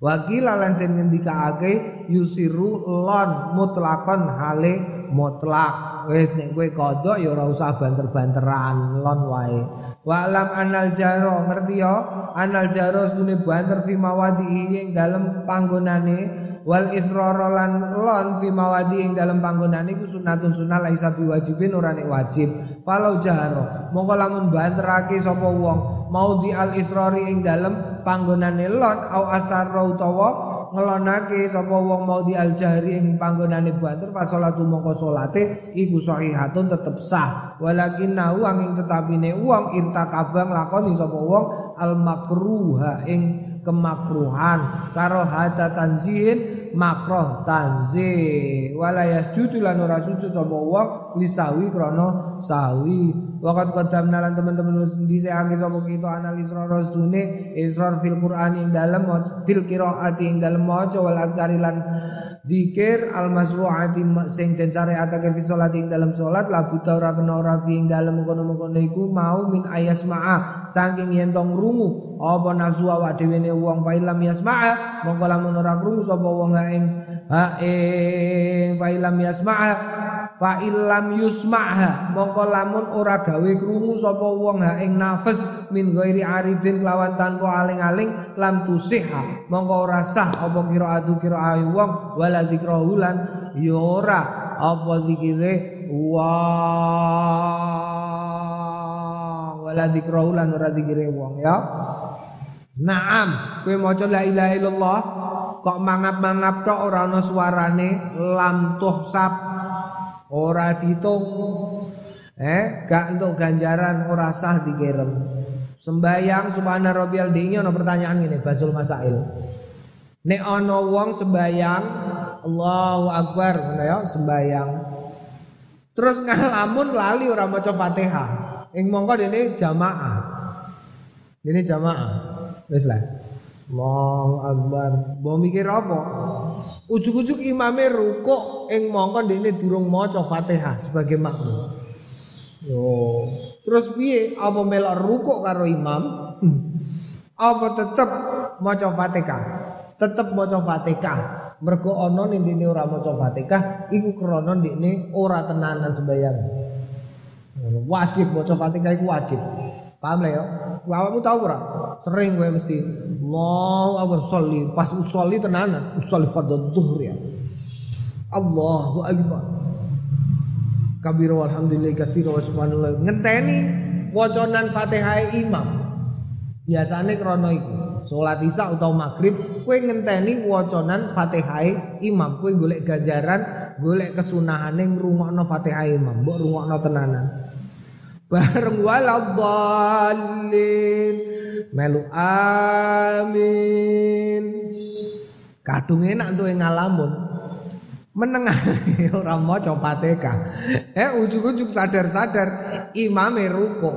Wakil lan den ngendikaake yusiru lon mutlakon hale mutlak. Wis nek kowe kodok ya ora usah banter-banteran lon wae. Wa alam anal jaro ngerti ya? Anal jaro sedune banter fi mawadi ing dalem panggonane. Wal israr lan lon fi mawadi ing dalem panggonane iku sunatun sunah laisa wajibin ora nek wajib. Falau jaharo mongko lamun banterake sapa wong. Mau di al israri ing dalem panggonane lon au asarra utawa ngelonake sapa wong mau di al jahri ing panggonane banter pas salatu mongko salate iku sahihatun tetep sah. Walakin nahu angin tetapine wong irtakabang lakoni sapa wong al makruha ing kemakruhan. Karo hata tanzihin makroh tanzih. Wala yasjudu lan ora sujud sapa wong lisawi krana sawi Wakat kodam nalan teman-teman diseangi sapa kita analis roros dune israr fil Qur'an ing dalem fil qiraati ing dalem maca wal adkari lan dikir al masru'ati sing den syariatake fi salat ing dalem salat la buta ora kena ora fi ing dalem kono-kono iku mau min ayas ma'a saking yen tong rungu apa nafsu awak dhewe ne wong fa ilam yasma'a mongko lamun ora wong ha ing fa ilam yasma'a fa ilam yusma'ha. Mongko lamun ora gawe krungu sapa wong ha ing nafas min ghairi aridin lawan tanpa aling-aling lam tusiha mongko ora sah apa kira adu kira wong wala dzikrahulan ya ora. Apa zikire? Wong wala dzikrahulan ora zikire wong ya. Naam, kowe maca la ilaha illallah kok mangap-mangap tok ora ana suarane? Lam tuhsab ora ditung eh gak untuk ganjaran ora sah dikirim. Sembayang subhana rabbiyal dingi ono pertanyaan ngene basul masail. Nek ana wong sembayang Allahu akbar ngono ya sembayang. Terus ngalamun lali ora maca Fatihah. Ing mongko dene jamaah. Ini jamaah. Wis lah Allahu Akbar. Mbok mikir apa? Ujug-ujug imame rukuk ing mongko ndekne durung maca Fatihah sebagai makmum. Yo, terus piye? Apa melok rukuk karo imam? Apa tetep maca Fatihah? Tetep maca Fatihah. Mergo ana ning ndekne ora maca Fatihah, iku krana ndekne ora tenanan sembayang. Wajib maca Fatihah iku wajib. Paham lah ya? Awakmu tahu ora? Sering gue mesti Allahu akbar sholli pas usolli tenanan, usolli fardhu dhuhr ya. Allahu akbar. Kabir walhamdulillah katsira wa subhanallah. Ngenteni wacanan Fatihah imam. Biasane krana iku. Salat Isya utawa maghrib kowe ngenteni wacanan Fatihah imam. Kowe golek ganjaran, golek kesunahane ngrungokno Fatihah imam. Mbok rungokno tenanan bareng waladhalin melu amin. Kadung enak tuh ngalamun. Menengah orang maca Fatihah eh ujug-ujug sadar-sadar imame ruko.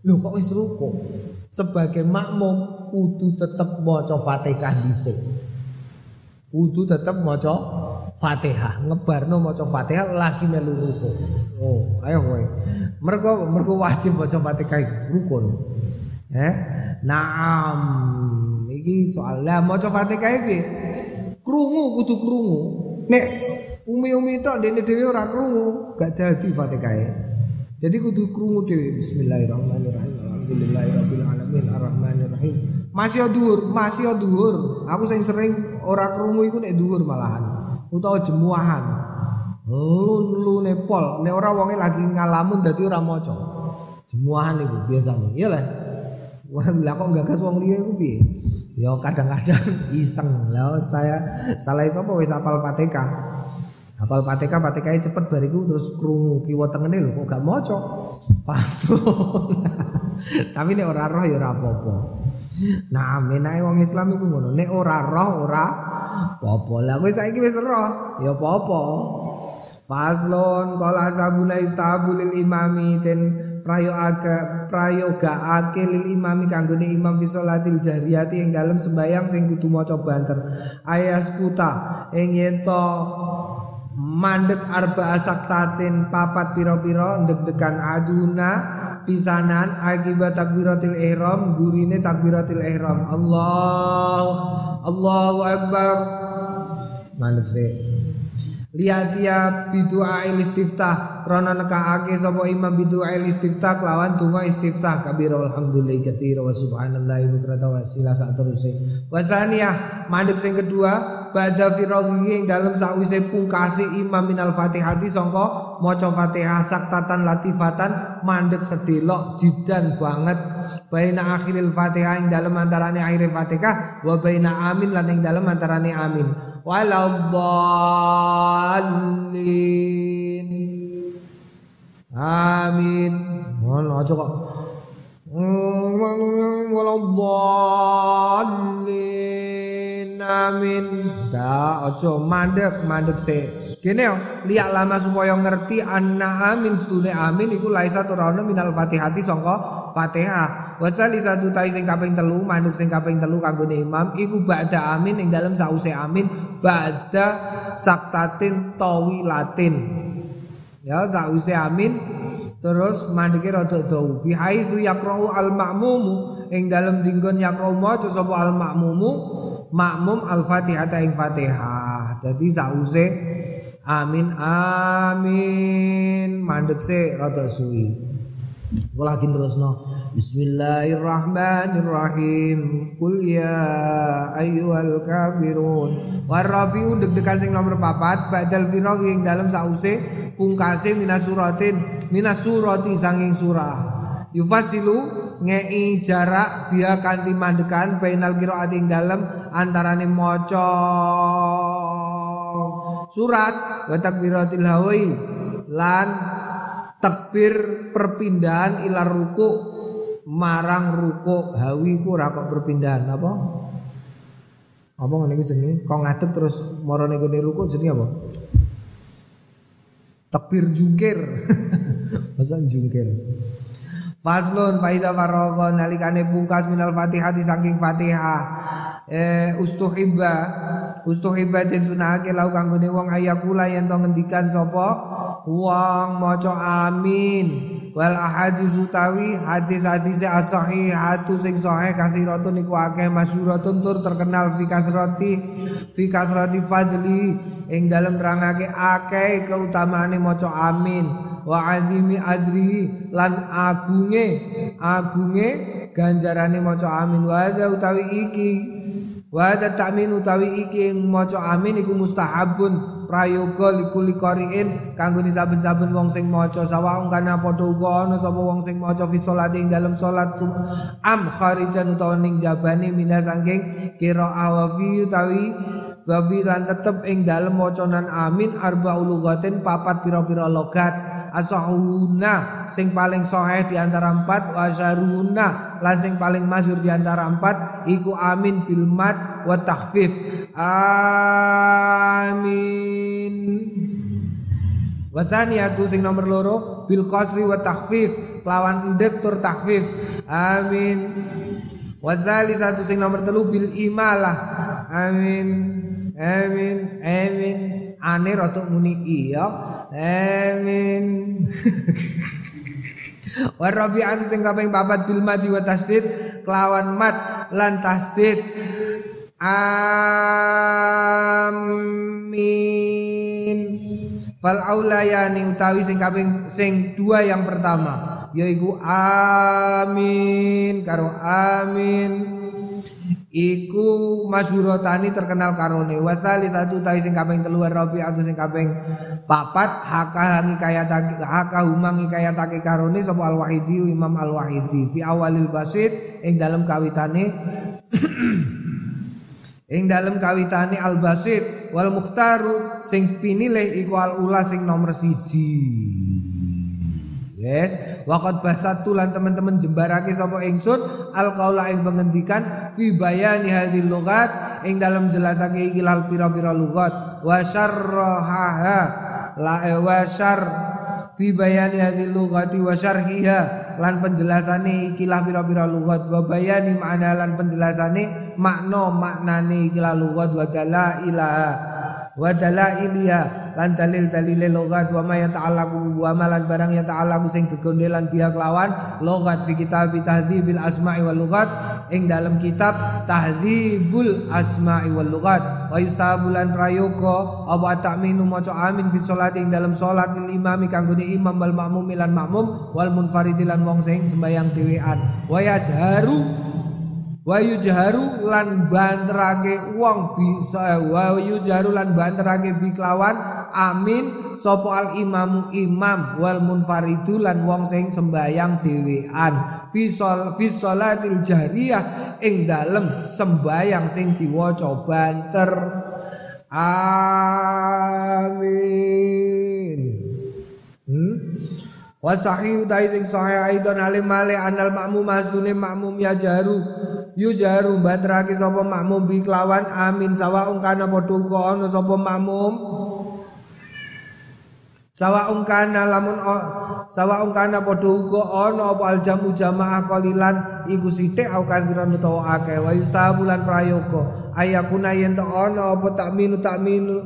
Lho kok wis ruko? Sebagai makmum kudu tetep maca Fatihah dhisik. Kudu tetep maca Fatihah. Ngebarno maca Fatihah lagi melu ruko. Oh ayo kowe. Mereka mereka wajib baca Fatihah rukun. Eh? Naam. Iki soal lah maca Fatihah iki. Krungu kudu krungu. Nek umi-umi tok dene dhewe ora krungu, gak dadi Fatihah. Jadi kudu krungu dhewe Bismillahirrahmanirrahim. Alhamdulillahirabbil alamin arrahmanirrahim. Masih dhuwur, masih dhuwur. Aku sing sering ora krungu iku nek dhuwur malahan. Utawa jemuahan. Lu lu nepol, nek ora wonge lagi ngalamun dadi ora maca. Jemuahan iku biasane. Iya lah. Kok gagas wong liya iku piye? Ya kadang-kadang iseng. Lah saya salah sapa wis apal Fatihah. Apal Fatihah, Fatihah cepet bariku terus krungu kiwa tengene lho kok gak maca. Pas. Tapi nek ora roh ya ora apa-apa. Nah, menae wong Islam iku ngono. Nek ora roh ora apa-apa. Lah kowe saiki wis roh, ya apa-apa. Faslon kala sabuna istabu lil imami ten prayoga prayogaake lil imami kanggone imam fi sholatil jariyati ing dalem sembayang sing kudu maca banter. Ayas kuta ing yen mandek arba saktatin papat piro-piro deg-degan aduna pisanan akibat takbiratil ihram gurine takbiratil ihram. Allah Allahu akbar. Mandek sih lihat dia bidu'a istiftah. Rona nekaake sapa imam bidu'a istiftah lawan donga istiftah. Kabir alhamdulillah katsira wa subhanallahi bukrata wa sila sak teruse. Wa mandek sing kedua ba'da firaghi ing dalem sakwise pungkasi imam minal fatihati sangka maca fatihah saktatan latifatan mandek sedelok jidan banget. Baina akhiril fatihah ing dalem antarane akhir fatihah wa baina amin lan ing dalem antarane amin waladdallin. Amin. Ngono aja kok waladdallin. Amin. Ta aja mandek mandek se Gini yo, lihat lama supaya ngerti anna amin stune amin iku laisa turana minal fatihati sangka Fatihah. Wa satu tai sing kaping telu manuk sing kaping telu kanggone imam iku ba'da amin ing dalem sause amin ba'da saktatin tawilatin. Ya sause amin terus mandike rada dawu bi haitsu yaqra'u al ma'mumu ing dalem dinggon yaqra'u maca sapa al ma'mumu makmum al fatihah ing fatihah. Dadi sause Amin amin mandek se rada suwi. Kula terusno. Bismillahirrahmanirrahim. Qul ya ayyuhal kafirun. Warabiu deg-degan sing nomor papat badal firaq ing dalem sause pungkase minasuratin minasurati sanging surah. Yufasilu ngei jarak biya kanthi mandekan bainal qiraat ing dalem antarane maca surat wa takbiratil hawi lan takbir perpindahan ilar ruku marang ruku hawi ku ora kok perpindahan apa? Apa ngene jenenge? Kok ngadeg terus marane kene ruku jenenge apa? Takbir jungkir. Masa jungkir? Faslun faida faragha nalikane pungkas minal Fatihah saking Fatihah eh ustuhibba. Ustuhibba den sunahake lau kanggone wong ayakula yen to ngendikan sapa? Wong maca amin. Wal ahadis utawi hadis-hadis as-sahihatu sing sahih kasiratun niku akeh masyhuratun tur terkenal fi kasrati fi kasrati fadli. Ing dalem nerangake akeh keutamaane maca amin. Wa azimi ajri lan agunge agunge ganjarane maca amin. Wa utawi iki Wa hadza ta'min utawi iki maca amin iku mustahabun prayoga likuli qari'in kanggo saben-saben wong sing maca. Sawaung kana padha uga ana sapa wong sing maca fi sholati ing dalem salat am kharijan utawa ning jabane mina saking qira'ah wa utawi wa tetep ing dalem macanan amin arba ulugatin papat pira-pira logat asahuna sing paling soheh di antara empat wasaruna lan sing paling masyhur di antara empat iku amin bil mat wa takhfif. Amin. Wa thaniyatu sing nomor loro bil qasri wa takhfif lawan ndek tur takhfif. Amin wa satu sing nomor telu bil imalah. Amin. Amin. Amin. Ane rada muni iya. Amin. Wa rabi'atu sing kaping papat bil mati wa tasdid. Kelawan mat lan tasdid. Amin. Fal aulayani utawi sing kaping sing dua yang pertama yaiku amin karo amin. Iku masyurotani terkenal karone wasali satu tai sing kaping telu rabi atau sing kaping papat. Haka hangi kaya haka humangi kaya take karone sapa al wahidi imam al wahidi fi awalil basit ing dalam kawitane ing dalam kawitane al basit wal mukhtaru sing pinilih iku al ula sing nomor siji Yes, waqad basatu lan teman-teman jembarake sapa ingsun al qaula ing pengendikan fi bayani hadhil lughat ing dalam jelasake iki pira-pira lugat wa syarraha la e wa syar fi bayani hadhil lughati wa lan penjelasane ikilah pira-pira lughat. Wa bayani makna lan penjelasane makna maknane ikilah lughat wa dalailaha wa dalailiha lan dalil dalil lughat wa ma yata'allaqu wa ma lan barang yata'allaqu sing gegondelan pihak lawan lughat fi kitab tahdzibil asma'i wal lughat ing dalam kitab tahdzibul asma'i wal lughat. Wa istabulan prayoga apa ta'minu maca amin fi sholati ing dalam salat lil imami kanggo imam wal makmum lan makmum wal munfarid lan wong sing sembayang dhewean. Wa yajharu wa yujharu lan banterake wong bisa. Wa yujharu lan banterake bi amin. Sapa al imamu imam wal munfaridu lan wong sing sembayang dhewean. Fi shol fi sholatil jahriyah ing dalem sembayang sing diwaca banter. Amin. Hmm? Wa sahih dai sing sahih aidon alim male anal makmum masdune makmum ya jaru yujaru batraki sapa makmum bi kelawan amin. Sawaung kana padha ana sapa makmum. Sawaung kana lamun sawaung kana padha uga ana apa aljamu jamaah qalilan iku sithik au kathiran utawa akeh. Wa yustabulan prayoga. Ayakuna yen ana apa takminu takminu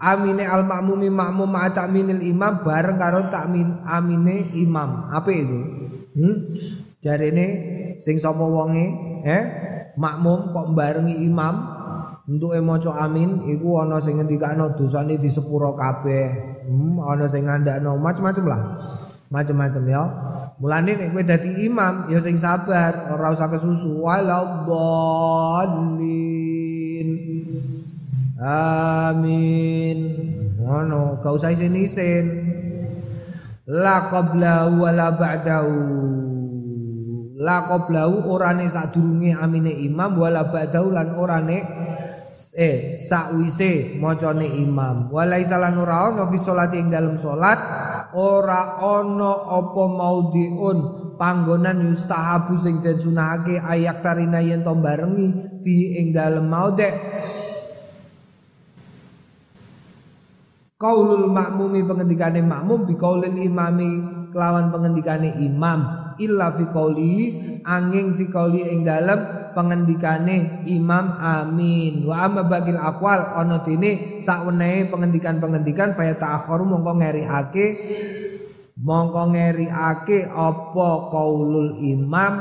amine al makmumi makmum ma takminil imam bareng karo takmin amine imam. Apa itu hmm? jarene sing sapa wonge eh? Makmum kok barengi imam untuk maca amin iku ana sing ngendikano dosane di sepuro kabeh. Hmm, ana sing ngandakno macam-macam lah. Macam-macam ya. Mulane nek kowe dadi imam ya sing sabar ora usah kesusu. Walau dhalin amin. Ngono gak usah isin-isin. La qabla wala ba'dahu. La qablahu orane sadurunge amine imam wala ba'dahu lan orane eh sakwise macane imam. Walaisa lan ora ana fi salati ing dalem salat ora ana apa maudhiun panggonan yustahabu sing den sunahake ayak tarina yen to barengi fi ing dalem maudhe Kaulul makmumi pengendikane makmum bi kaulil imami kelawan pengendikane imam. Illa fi qauli angin fi qauli ing dalem pengendikane Imam Amin. Wa amma bagil aqwal ana dene sakwenehe pengendikan-pengendikan fa ta'akharu mongko ngeriake mongko ngeriake apa qaulul imam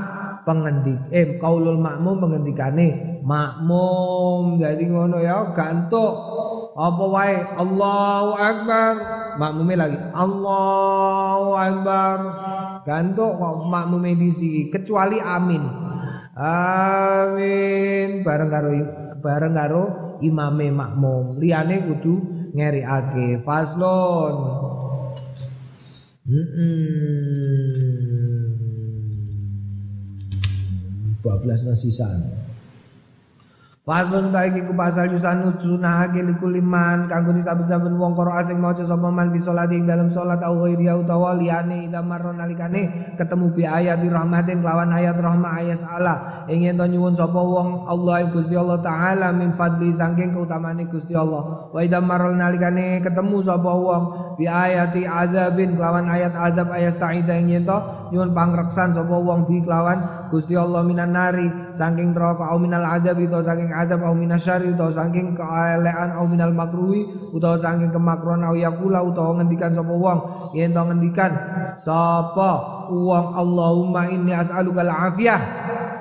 pengendik eh qaulul makmum pengendikane makmum. Jadi ngono ya gantuk apa wae? Allahu akbar. Makmume lagi. Allahu akbar. Gantuk kok makmum edisi kecuali amin. Amin. Bareng karo bareng karo imame makmum. Liyane kudu ngeriake faslon -mm. 12 nasisan Faslun ta iki pasal yusanu sunahake likuliman kanggo saben-saben wong karo asing maca sapa man fi salati ing dalam salat au ghairi utawa ida marron nalikane ketemu bi ayat rahmatin lawan ayat rahmah ayat Allah ing yen nyuwun sapa wong Allah Gusti Allah taala min fadli saking keutamane Gusti Allah. Wa ida marron nalikane ketemu sapa wong bi ayati azabin lawan ayat azab ayat taida ing yen nyuwun pangreksan sapa wong bi lawan Gusti Allah minan nari saking neraka au minal azab itu saking adab au minasyari utawa saking keelekan au minal makruhi utawa saking kemakruhan au yakula utawa ngendikan sapa wong. Yen to ngendikan sapa wong Allahumma inni as'aluka al-afiyah?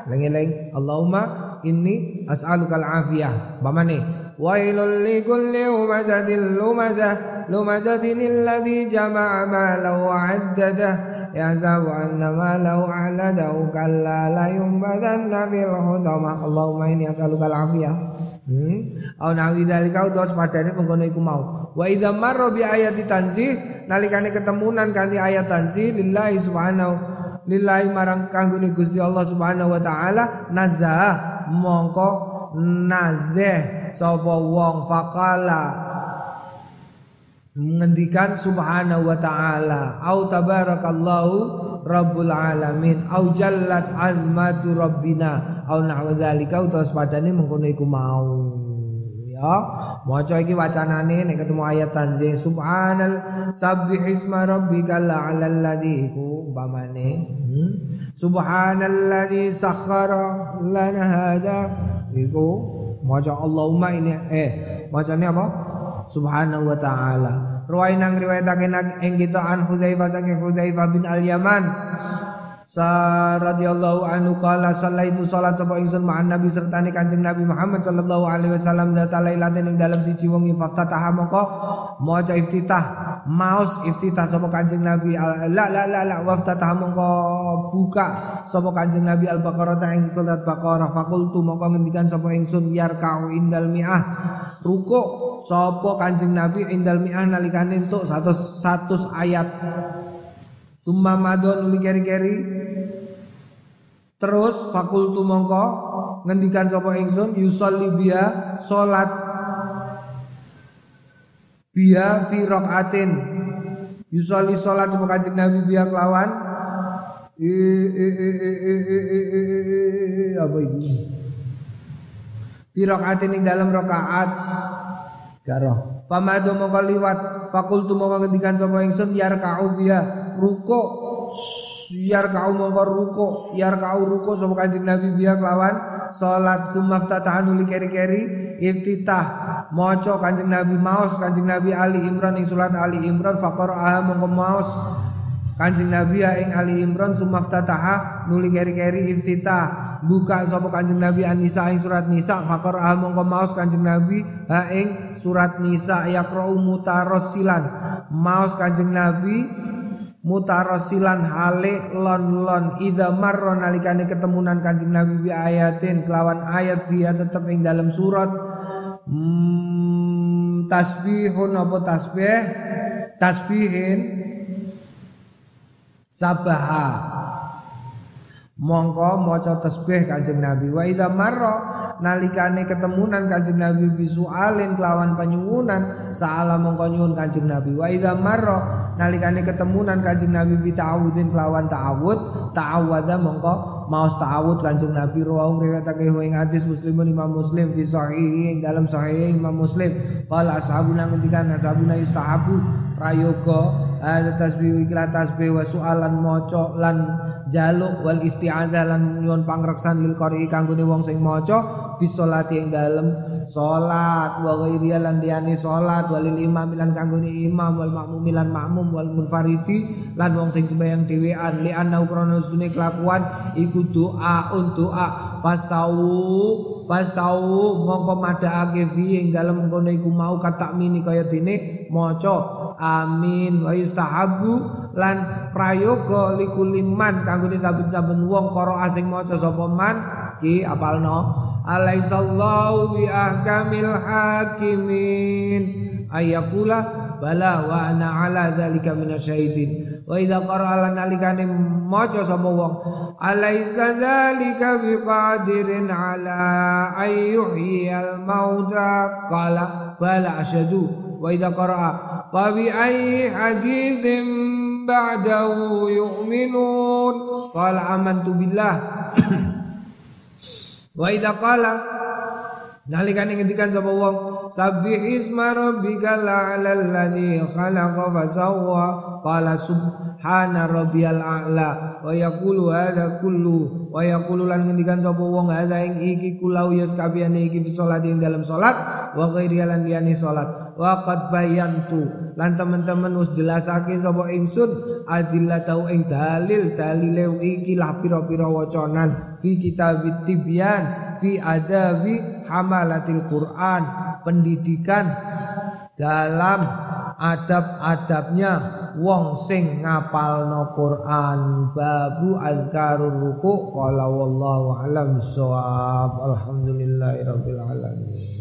Leng-leng Allahumma inni as'aluka al-afiyah. Bamane wailul likulli humazatin lumazah lumazatin alladhi jama'a malahu wa 'addadah anna malahu ahladahu kalla la yumbadanna fil hutama Allahumma inni as'aluka al-afiyah hmm? Au nawi dalika utos padane mengkono iku mau. Wa idza marra bi ayati tanzih nalikane ketemunan kanthi ayat tanzih lillahi subhanahu lillahi marang kanggone Gusti Allah Subhanahu wa taala nazah mongko nazeh sapa wong faqala mengendikan subhanahu wa ta'ala au tabarakallahu rabbul alamin au jallat azmatu rabbina au nahwa dzalika utawa padane mengkono iku mau Ya, maca iki wacanane nek ketemu ayat tanzih subhanal sabbihisma rabbikal a'lal ladzi iku umpamane. Hmm? Subhanalladzi lana hada iku maca Allahumma ini eh macane apa? Subhanahu wa ta'ala. Ruwai nang riwayatake ing kita an Hudzaifah saking Hudzaifah bin Al-Yaman Sa radhiyallahu anhu qala sallaitu salat sapa ingsun ma'an nabi sertane Kanjeng Nabi Muhammad sallallahu alaihi wasallam zata lailatin ing dalam siji wengi faftataha mongko maca iftitah maus iftitah sapa Kanjeng Nabi la la la la waftataha mongko buka sapa Kanjeng Nabi al-Baqarah ing surat Baqarah. Fakultu mongko ngendikan sapa ingsun yarka'u indal mi'ah. Ruku sapa Kanjeng Nabi indal mi'ah nalikane entuk 100 100 ayat. Summa madon uli keri-keri Terus fakultu mongko ngendikan sapa ingsun yusolli biya salat biya fi raqatin yusolli salat sapa kanjeng Nabi biya kelawan apa itu fi raqatin ing dalam rakaat karo Famadu mongko liwat fakultu mongko ngendikan sapa ingsun yarka'u biya ruko yar kau mongko ruko yar kau ruko sapa kanjeng Nabi biya kelawan salat tumaftatahan uli keri-keri iftitah. Maca kanjeng Nabi maos kanjeng Nabi Ali Imran ing surat Ali Imran faqara mongko maos Kanjeng Nabi ya ing Ali Imran sumaftataha nuli keri-keri iftitah. Buka sapa Kanjeng Nabi An-Nisa ing surat Nisa faqara mongko maos Kanjeng Nabi ha ing surat Nisa yaqra'u mutarassilan maos Kanjeng Nabi mutarasilan hale lon lon ida marro nalikane ketemunan kanjeng Nabi bi ayatin kelawan ayat via tetep ing dalam surat. Hmm, tasbihun apa tasbih? Tasbihin. Sabaha. Mongko maca tasbih kanjeng Nabi. Wa ida marro nalikane ketemunan kanjeng Nabi bisualin kelawan penyuwunan saala mongko nyuwun kanjeng Nabi. Wa ida marro nalikane ketemunan Kanjeng Nabi bi ta'awudin kelawan ta'awud ta'awada mongko maos ta'awud Kanjeng Nabi. Rawuh riwayatake ing hadis Muslimun Imam Muslim fi sahih dalam sahih Imam Muslim. Qala ashabuna ngendikan ashabuna yustahabu prayoga ada tasbih ikla tasbih wa sualan maca lan jaluk wal isti'adzah lan nyuwun pangreksan lil qari kanggone wong sing maca fi sholati ing dalem. Salat wa ghairi lan liyane salat walil imam lan kanggone imam wal makmum lan makmum wal munfaridi lan wong sing sembahyang dhewean. Li anna krana sedune kelakuan iku doa untuk doa fastau fastau mongko madhaake fi ing dalem kono iku mau katakmini kaya dene maca amin. Wa yustahabu lan prayoga likuliman kanggone saben-saben wong karo asing maca sapa man ki apalno? Alaihissallahu bi ahkamil hakimin. Ayakula bala wa ana ala dzalika minasyahidin wa idza qara'a nalikane maca sapa wong alaisa dzalika biqadirin ala ayyuhyal mauta? Qala bala asyadu. Wa idza qara'a fa bi ayyi haditsin ba'dahu yu'minun? Qala amantu billah. Wa idza qala nalikane ngendikan sapa wong rabbikal a'lal ladzi khalaqa fasawwa qala subhana rabbiyal a'la. Wa yaqulu hadza kullu. Wa yaqulu lan ngendikan sapa wong hadza ing iki kulau yas kabehane iki fi salat ing dalam salat. Wa ghairi lan liyane salat. Wa qad bayantu. Lan teman-teman wis jelasake sapa ingsun adillatau ing dalil dalile iki lah pira-pira wacanan fi kitabit tibyan fi adabi hamalatil Quran pendidikan dalam adab-adabnya. Wong sing ngapalno Quran babu azkarur ruku qala wallahu alam alhamdulillahirabbil alamin